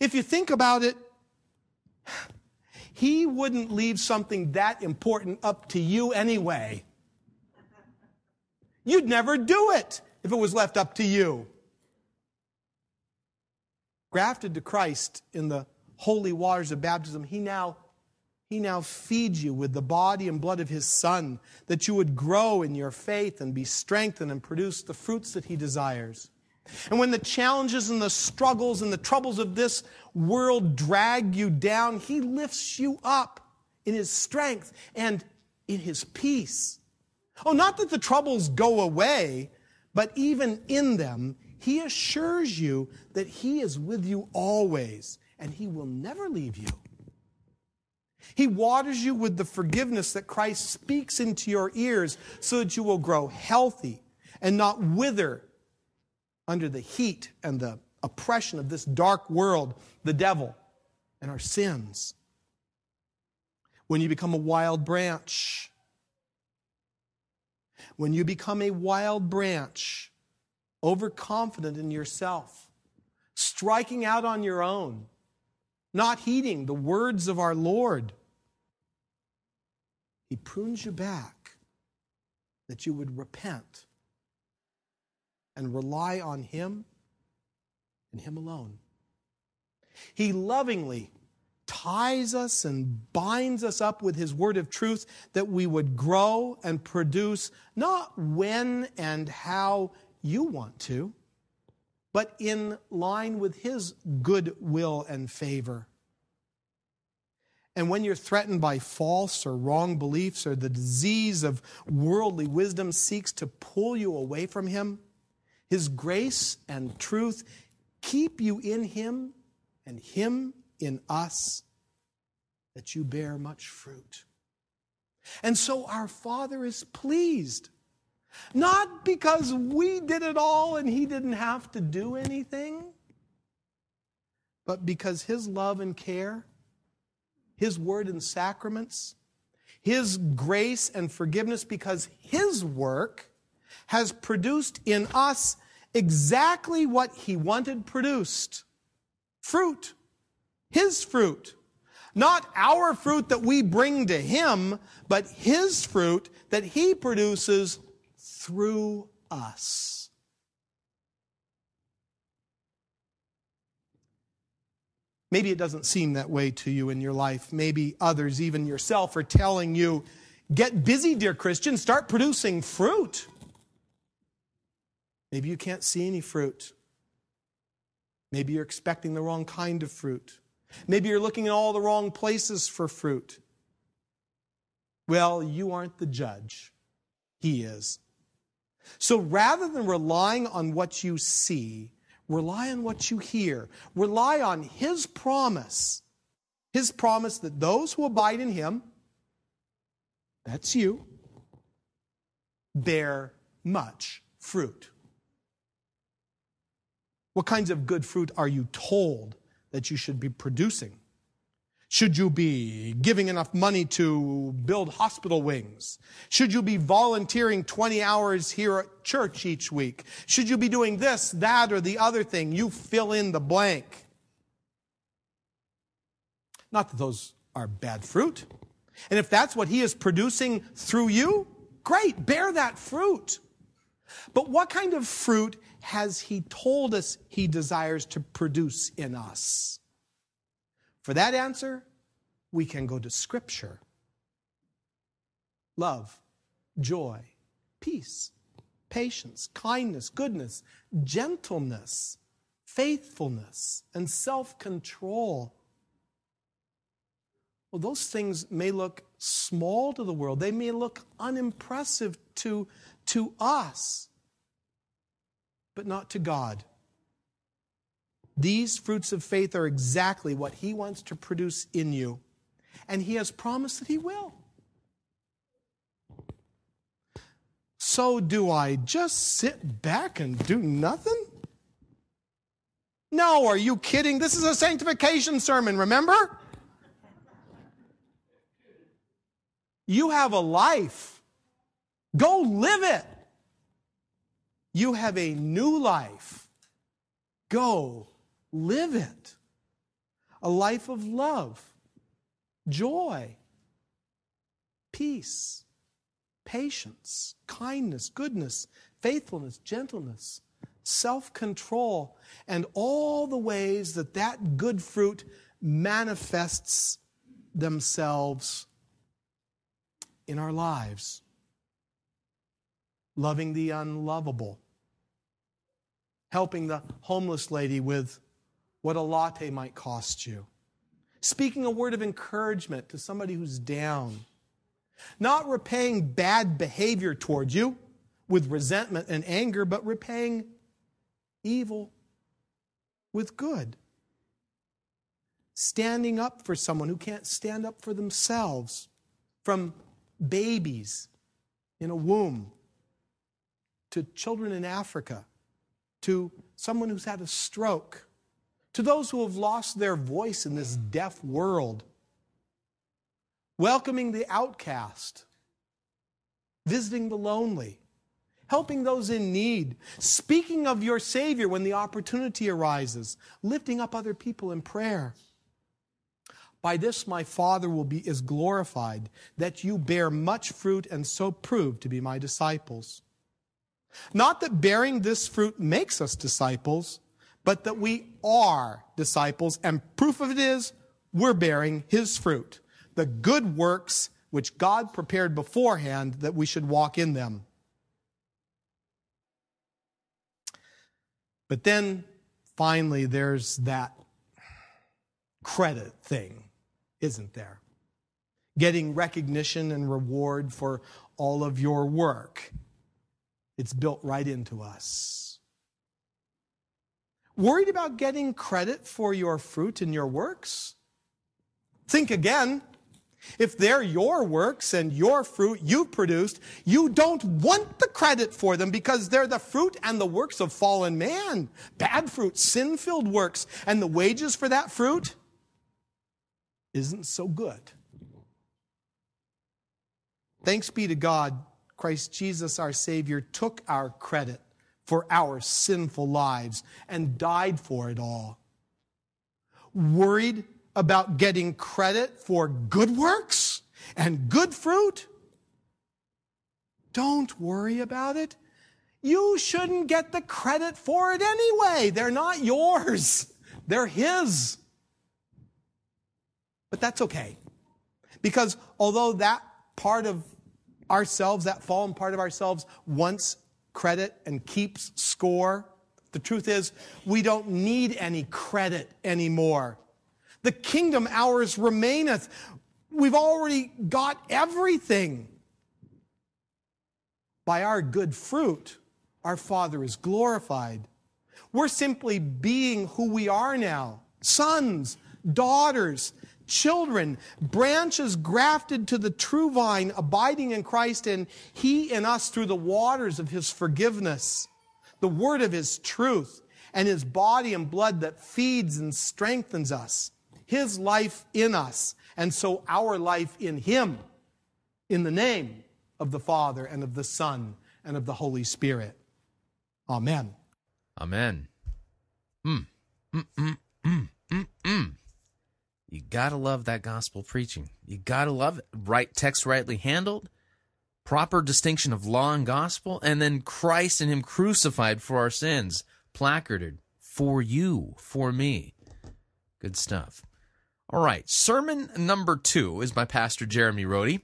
If you think about it, he wouldn't leave something that important up to you anyway. You'd never do it if it was left up to you. Grafted to Christ in the holy waters of baptism, he now he now feeds you with the body and blood of his son that you would grow in your faith and be strengthened and produce the fruits that he desires. And when the challenges and the struggles and the troubles of this world drag you down, he lifts you up in his strength and in his peace. Oh, not that the troubles go away, but even in them, he assures you that he is with you always and he will never leave you. He waters you with the forgiveness that Christ speaks into your ears so that you will grow healthy and not wither under the heat and the oppression of this dark world, the devil, and our sins. when you become a wild branch. When you become a wild branch, overconfident in yourself, striking out on your own, not heeding the words of our Lord, He prunes you back that you would repent and rely on Him and Him alone. He lovingly ties us and binds us up with His word of truth that we would grow and produce not when and how you want to, but in line with His good will and favor. And when you're threatened by false or wrong beliefs or the disease of worldly wisdom seeks to pull you away from Him, His grace and truth keep you in Him and Him in us, that you bear much fruit. And so our Father is pleased, not because we did it all and He didn't have to do anything, but because His love and care, His word and sacraments, His grace and forgiveness, because His work has produced in us exactly what He wanted produced fruit, His fruit. Not our fruit that we bring to Him, but His fruit that He produces through us. Maybe it doesn't seem that way to you in your life. Maybe others, even yourself, are telling you, get busy, dear Christian, start producing fruit. Maybe you can't see any fruit. Maybe you're expecting the wrong kind of fruit. Maybe you're looking in all the wrong places for fruit. Well, you aren't the judge, He is. So rather than relying on what you see, rely on what you hear. Rely on His promise. His promise that those who abide in Him, that's you, bear much fruit. What kinds of good fruit are you told that you should be producing? Should you be giving enough money to build hospital wings? Should you be volunteering 20 hours here at church each week? Should you be doing this, that, or the other thing? You fill in the blank. Not that those are bad fruit. And if that's what He is producing through you, great, bear that fruit. But what kind of fruit has He told us He desires to produce in us? For that answer, we can go to Scripture. Love, joy, peace, patience, kindness, goodness, gentleness, faithfulness, and self control. Well, those things may look small to the world, they may look unimpressive to, to us, but not to God. These fruits of faith are exactly what He wants to produce in you, and He has promised that He will. So, do I just sit back and do nothing? No, are you kidding? This is a sanctification sermon, remember? You have a life. Go live it. You have a new life. Go live it. A life of love, joy, peace, patience, kindness, goodness, faithfulness, gentleness, self control, and all the ways that that good fruit manifests themselves in our lives. Loving the unlovable, helping the homeless lady with what a latte might cost you, speaking a word of encouragement to somebody who's down, not repaying bad behavior towards you with resentment and anger, but repaying evil with good. Standing up for someone who can't stand up for themselves, from babies in a womb to children in Africa to someone who's had a stroke to those who have lost their voice in this deaf world. welcoming the outcast, visiting the lonely, helping those in need, speaking of your Savior when the opportunity arises, lifting up other people in prayer. By this my Father will be is glorified, that you bear much fruit and so prove to be my disciples. Not that bearing this fruit makes us disciples, but that we are disciples, and proof of it is we're bearing his fruit, the good works which God prepared beforehand that we should walk in them. But then finally, there's that credit thing, isn't there? Getting recognition and reward for all of your work. It's built right into us. Worried about getting credit for your fruit and your works? Think again. If they're your works and your fruit you've produced, you don't want the credit for them because they're the fruit and the works of fallen man. Bad fruit, sin filled works. And the wages for that fruit isn't so good. Thanks be to God, Christ Jesus, our Savior, took our credit for our sinful lives and died for it all. Worried about getting credit for good works and good fruit? Don't worry about it. You shouldn't get the credit for it anyway. They're not yours, they're His. But that's okay. Because although that part of ourselves, that fallen part of ourselves, wants credit and keeps score, the truth is we don't need any credit anymore. The kingdom ours remaineth. We've already got everything. By our good fruit, our Father is glorified. We're simply being who we are now sons, daughters, children, branches grafted to the true vine, abiding in Christ, and He in us through the waters of His forgiveness, the word of His truth, and His body and blood that feeds and strengthens us. His life in us, and so our life in Him, in the name of the Father and of the Son and of the Holy Spirit. Amen. Amen. Mm. Mm, mm, mm, mm, mm. You gotta love that gospel preaching. You gotta love it. Right text rightly handled, proper distinction of law and gospel, and then Christ and Him crucified for our sins, placarded for you, for me. Good stuff. All right, sermon number two is by Pastor Jeremy Rhodey,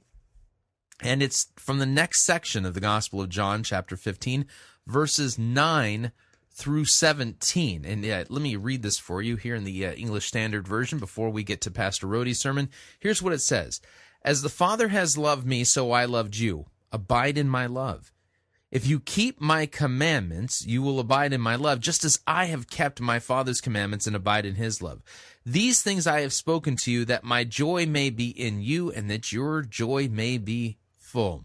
and it's from the next section of the Gospel of John, chapter 15, verses 9 through 17. And uh, let me read this for you here in the uh, English Standard Version before we get to Pastor Rhodey's sermon. Here's what it says As the Father has loved me, so I loved you. Abide in my love. If you keep my commandments, you will abide in my love, just as I have kept my Father's commandments and abide in his love. These things I have spoken to you, that my joy may be in you, and that your joy may be full.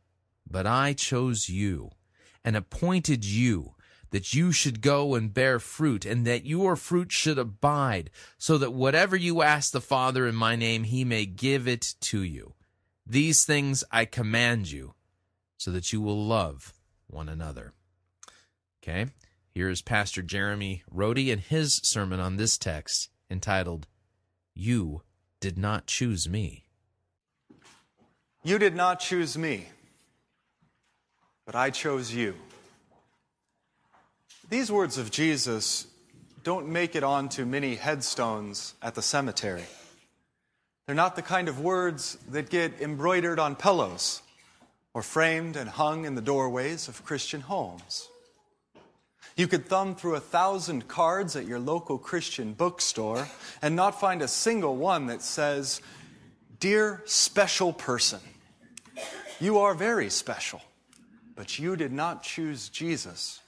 but I chose you and appointed you that you should go and bear fruit, and that your fruit should abide, so that whatever you ask the Father in my name, he may give it to you. These things I command you, so that you will love one another. Okay, here's Pastor Jeremy Rhodey and his sermon on this text entitled, You Did Not Choose Me. You did not choose me, but I chose you. These words of Jesus don't make it onto many headstones at the cemetery. They're not the kind of words that get embroidered on pillows or framed and hung in the doorways of Christian homes. You could thumb through a thousand cards at your local Christian bookstore and not find a single one that says, Dear special person. You are very special, but you did not choose Jesus.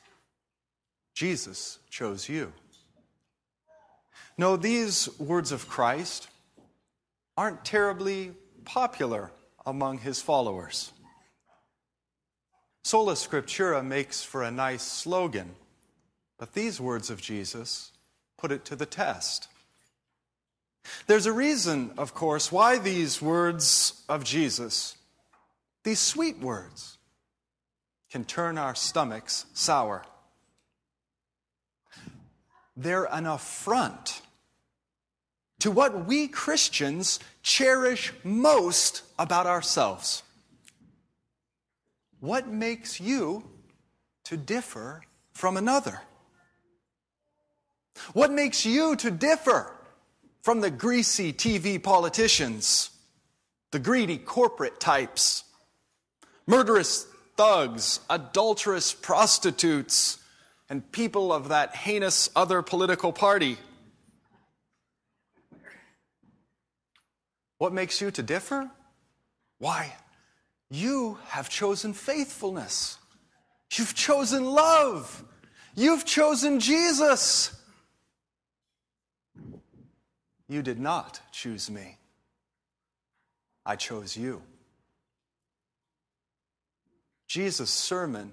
Jesus chose you. No, these words of Christ aren't terribly popular among his followers. Sola Scriptura makes for a nice slogan, but these words of Jesus put it to the test. There's a reason, of course, why these words of Jesus, these sweet words, can turn our stomachs sour. They're an affront to what we Christians cherish most about ourselves. What makes you to differ from another? What makes you to differ from the greasy TV politicians, the greedy corporate types, murderous thugs, adulterous prostitutes, and people of that heinous other political party? What makes you to differ? Why, you have chosen faithfulness. You've chosen love. You've chosen Jesus. You did not choose me. I chose you. Jesus' sermon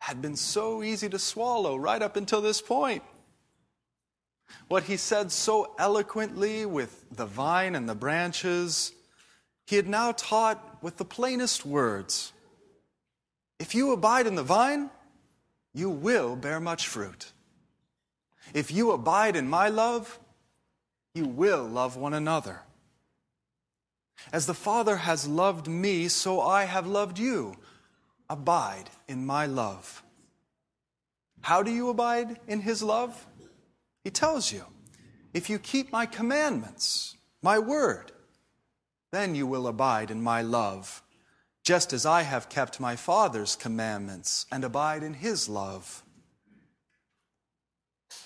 had been so easy to swallow right up until this point. What he said so eloquently with the vine and the branches, he had now taught with the plainest words. If you abide in the vine, you will bear much fruit. If you abide in my love, you will love one another. As the Father has loved me, so I have loved you. Abide in my love. How do you abide in his love? He tells you, if you keep my commandments, my word, then you will abide in my love, just as I have kept my Father's commandments and abide in his love.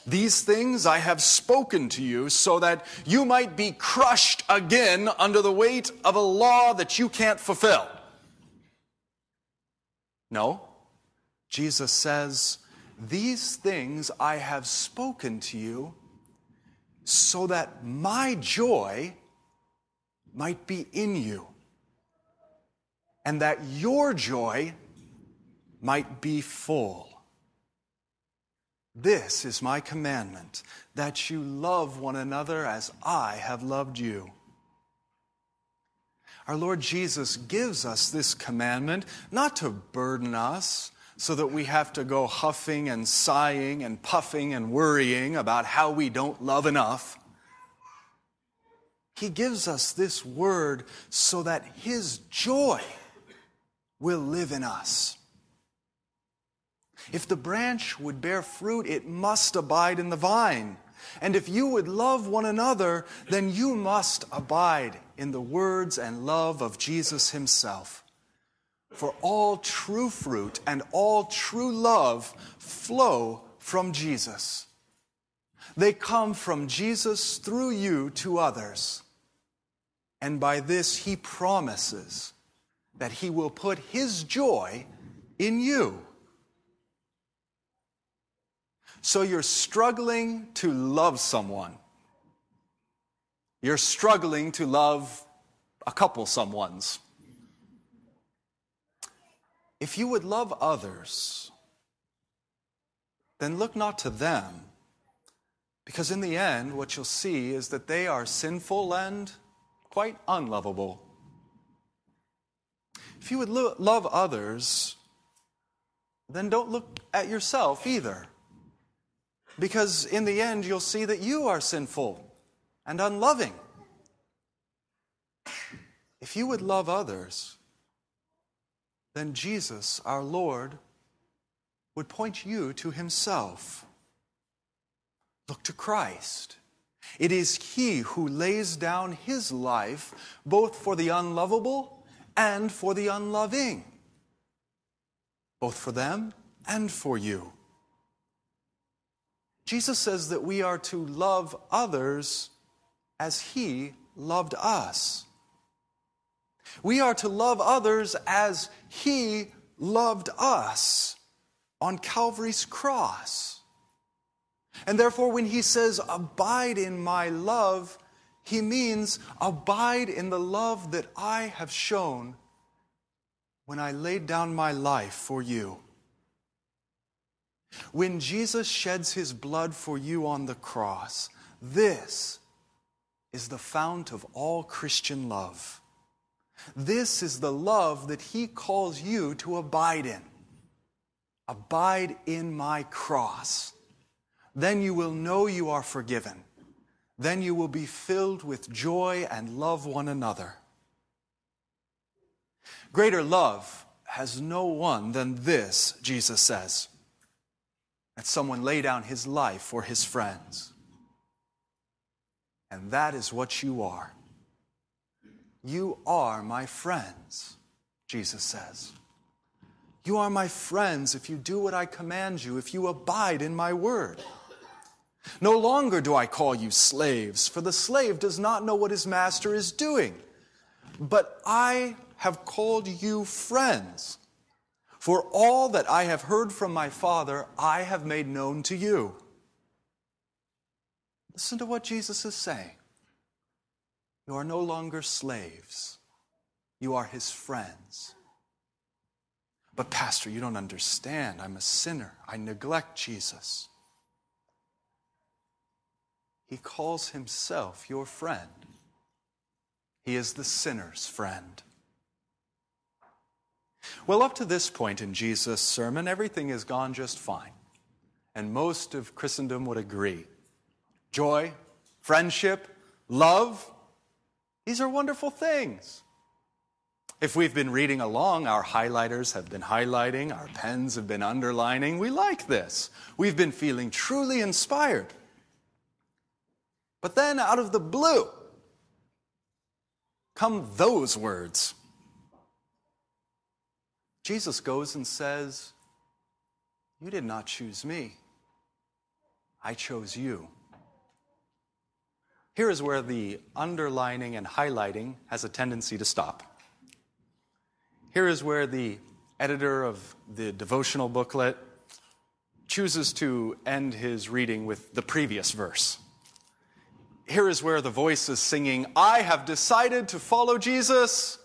These things I have spoken to you so that you might be crushed again under the weight of a law that you can't fulfill. No, Jesus says, These things I have spoken to you so that my joy might be in you and that your joy might be full. This is my commandment, that you love one another as I have loved you. Our Lord Jesus gives us this commandment not to burden us so that we have to go huffing and sighing and puffing and worrying about how we don't love enough. He gives us this word so that His joy will live in us. If the branch would bear fruit, it must abide in the vine. And if you would love one another, then you must abide in the words and love of Jesus Himself. For all true fruit and all true love flow from Jesus. They come from Jesus through you to others. And by this, He promises that He will put His joy in you. So you're struggling to love someone. You're struggling to love a couple someones. If you would love others, then look not to them, because in the end, what you'll see is that they are sinful and quite unlovable. If you would lo- love others, then don't look at yourself either. Because in the end, you'll see that you are sinful and unloving. If you would love others, then Jesus, our Lord, would point you to Himself. Look to Christ. It is He who lays down His life both for the unlovable and for the unloving, both for them and for you. Jesus says that we are to love others as he loved us. We are to love others as He loved us on Calvary's cross. And therefore, when He says, Abide in my love, He means abide in the love that I have shown when I laid down my life for you. When Jesus sheds His blood for you on the cross, this is the fount of all Christian love. This is the love that he calls you to abide in. Abide in my cross. Then you will know you are forgiven. Then you will be filled with joy and love one another. Greater love has no one than this, Jesus says that someone lay down his life for his friends. And that is what you are. You are my friends, Jesus says. You are my friends if you do what I command you, if you abide in my word. No longer do I call you slaves, for the slave does not know what his master is doing. But I have called you friends, for all that I have heard from my Father, I have made known to you. Listen to what Jesus is saying. You are no longer slaves, you are his friends. But, Pastor, you don't understand. I'm a sinner. I neglect Jesus. He calls himself your friend. He is the sinner's friend. Well, up to this point in Jesus' sermon, everything has gone just fine. And most of Christendom would agree. Joy, friendship, love, these are wonderful things. If we've been reading along, our highlighters have been highlighting, our pens have been underlining. We like this. We've been feeling truly inspired. But then, out of the blue, come those words. Jesus goes and says, You did not choose me, I chose you. Here is where the underlining and highlighting has a tendency to stop. Here is where the editor of the devotional booklet chooses to end his reading with the previous verse. Here is where the voice is singing, I have decided to follow Jesus.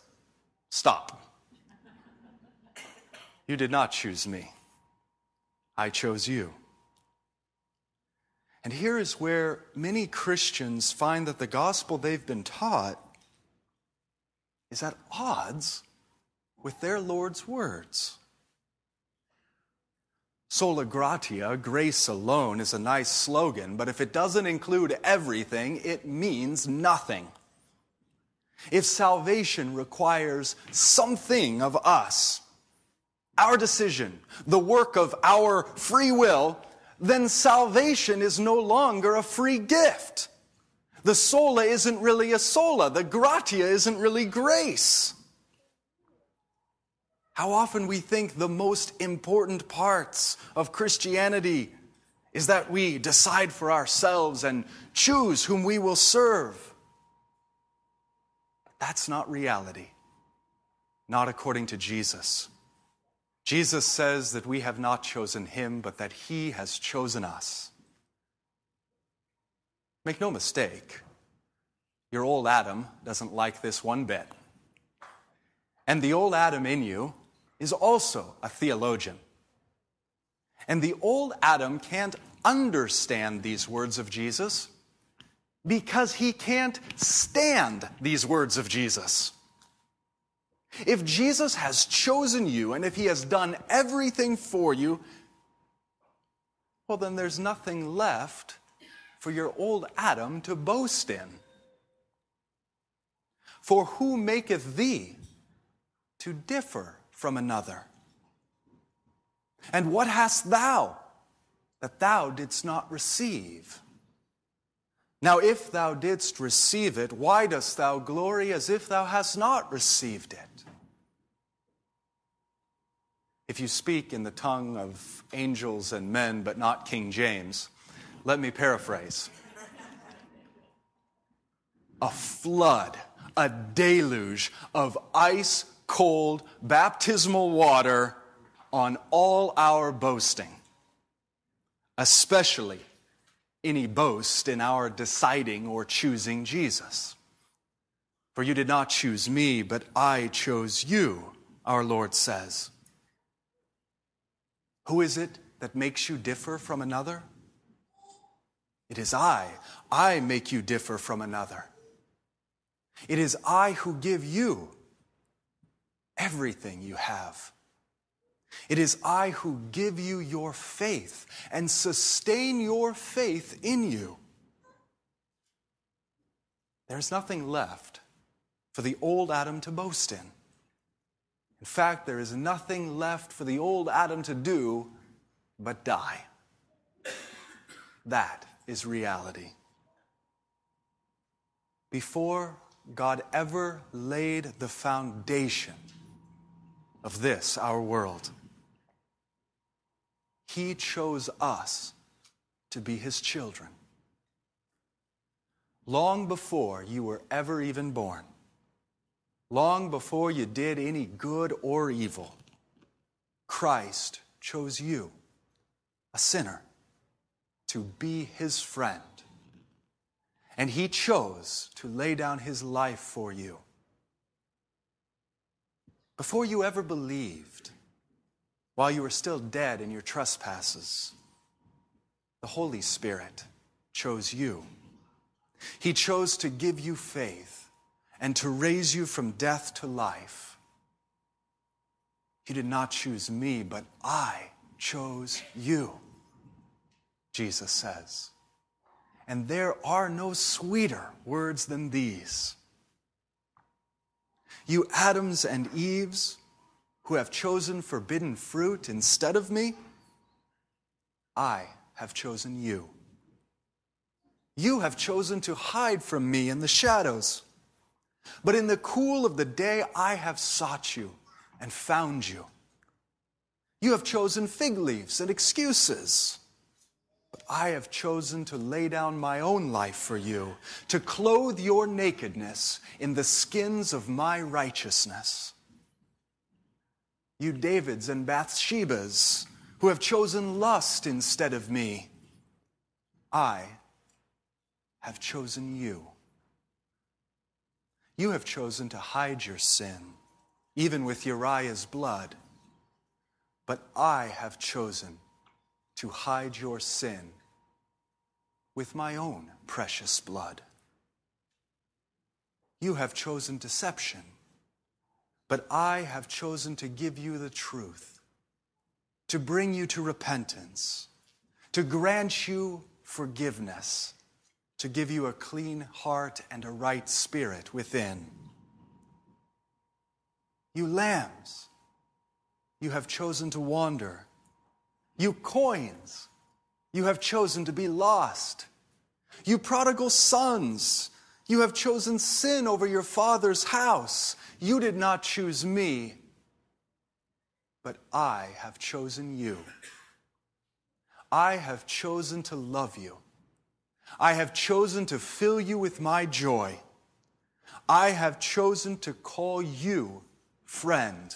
Stop. You did not choose me, I chose you. And here is where many Christians find that the gospel they've been taught is at odds with their Lord's words. Sola gratia, grace alone, is a nice slogan, but if it doesn't include everything, it means nothing. If salvation requires something of us, our decision, the work of our free will, then salvation is no longer a free gift. The sola isn't really a sola. The gratia isn't really grace. How often we think the most important parts of Christianity is that we decide for ourselves and choose whom we will serve. But that's not reality, not according to Jesus. Jesus says that we have not chosen him, but that he has chosen us. Make no mistake, your old Adam doesn't like this one bit. And the old Adam in you is also a theologian. And the old Adam can't understand these words of Jesus because he can't stand these words of Jesus. If Jesus has chosen you and if he has done everything for you, well, then there's nothing left for your old Adam to boast in. For who maketh thee to differ from another? And what hast thou that thou didst not receive? Now, if thou didst receive it, why dost thou glory as if thou hast not received it? If you speak in the tongue of angels and men, but not King James, let me paraphrase. A flood, a deluge of ice cold baptismal water on all our boasting, especially any boast in our deciding or choosing Jesus. For you did not choose me, but I chose you, our Lord says. Who is it that makes you differ from another? It is I. I make you differ from another. It is I who give you everything you have. It is I who give you your faith and sustain your faith in you. There's nothing left for the old Adam to boast in. In fact, there is nothing left for the old Adam to do but die. That is reality. Before God ever laid the foundation of this, our world, He chose us to be His children. Long before you were ever even born, long before you did any good or evil, Christ chose you, a sinner, to be His friend. And He chose to lay down His life for you. Before you ever believed, while you were still dead in your trespasses, the Holy Spirit chose you. He chose to give you faith and to raise you from death to life. He did not choose me, but I chose you, Jesus says. And there are no sweeter words than these. You Adams and Eves who have chosen forbidden fruit instead of me, I have chosen you. You have chosen to hide from me in the shadows. But in the cool of the day, I have sought you and found you. You have chosen fig leaves and excuses. But I have chosen to lay down my own life for you, to clothe your nakedness in the skins of my righteousness. You Davids and Bathshebas who have chosen lust instead of me, I have chosen you. You have chosen to hide your sin, even with Uriah's blood. But I have chosen to hide your sin with my own precious blood. You have chosen deception, but I have chosen to give you the truth, to bring you to repentance, to grant you forgiveness, to give you a clean heart and a right spirit within. You lambs, you have chosen to wander. You coins, you have chosen to be lost. You prodigal sons, you have chosen sin over your father's house. You did not choose me, but I have chosen you. I have chosen to love you. I have chosen to fill you with my joy. I have chosen to call you friend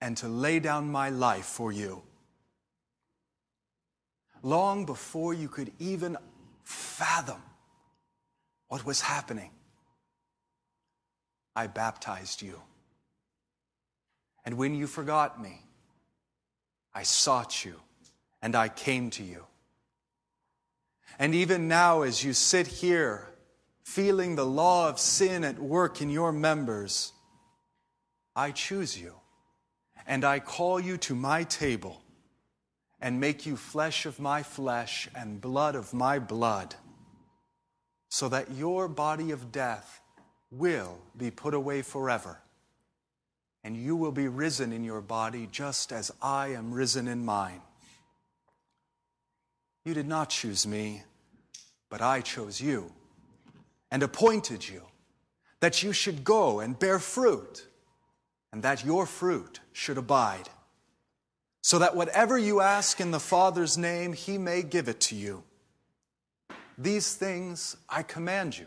and to lay down my life for you. Long before you could even fathom what was happening, I baptized you. And when you forgot me, I sought you and I came to you. And even now, as you sit here, feeling the law of sin at work in your members, I choose you and I call you to my table and make you flesh of my flesh and blood of my blood, so that your body of death will be put away forever, and you will be risen in your body just as I am risen in mine. You did not choose me, but I chose you and appointed you that you should go and bear fruit, and that your fruit should abide, so that whatever you ask in the Father's name, he may give it to you. These things I command you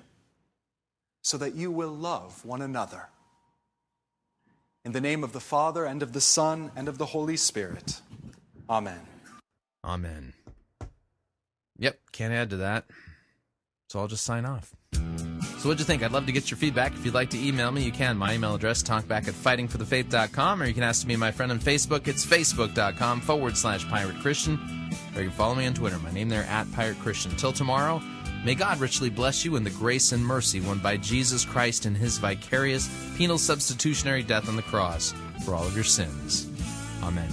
so that you will love one another. In the name of the Father, and of the Son, and of the Holy Spirit. Amen. Amen. Yep, can't add to that. So I'll just sign off. So what'd you think? I'd love to get your feedback. If you'd like to email me, you can. My email address, talkback at fightingforthefaith.com, or you can ask to be my friend on Facebook. It's facebook.com forward slash pirate Christian. Or you can follow me on Twitter. My name there, at Pirate Christian. Till tomorrow, may God richly bless you in the grace and mercy won by Jesus Christ in his vicarious penal substitutionary death on the cross for all of your sins. Amen.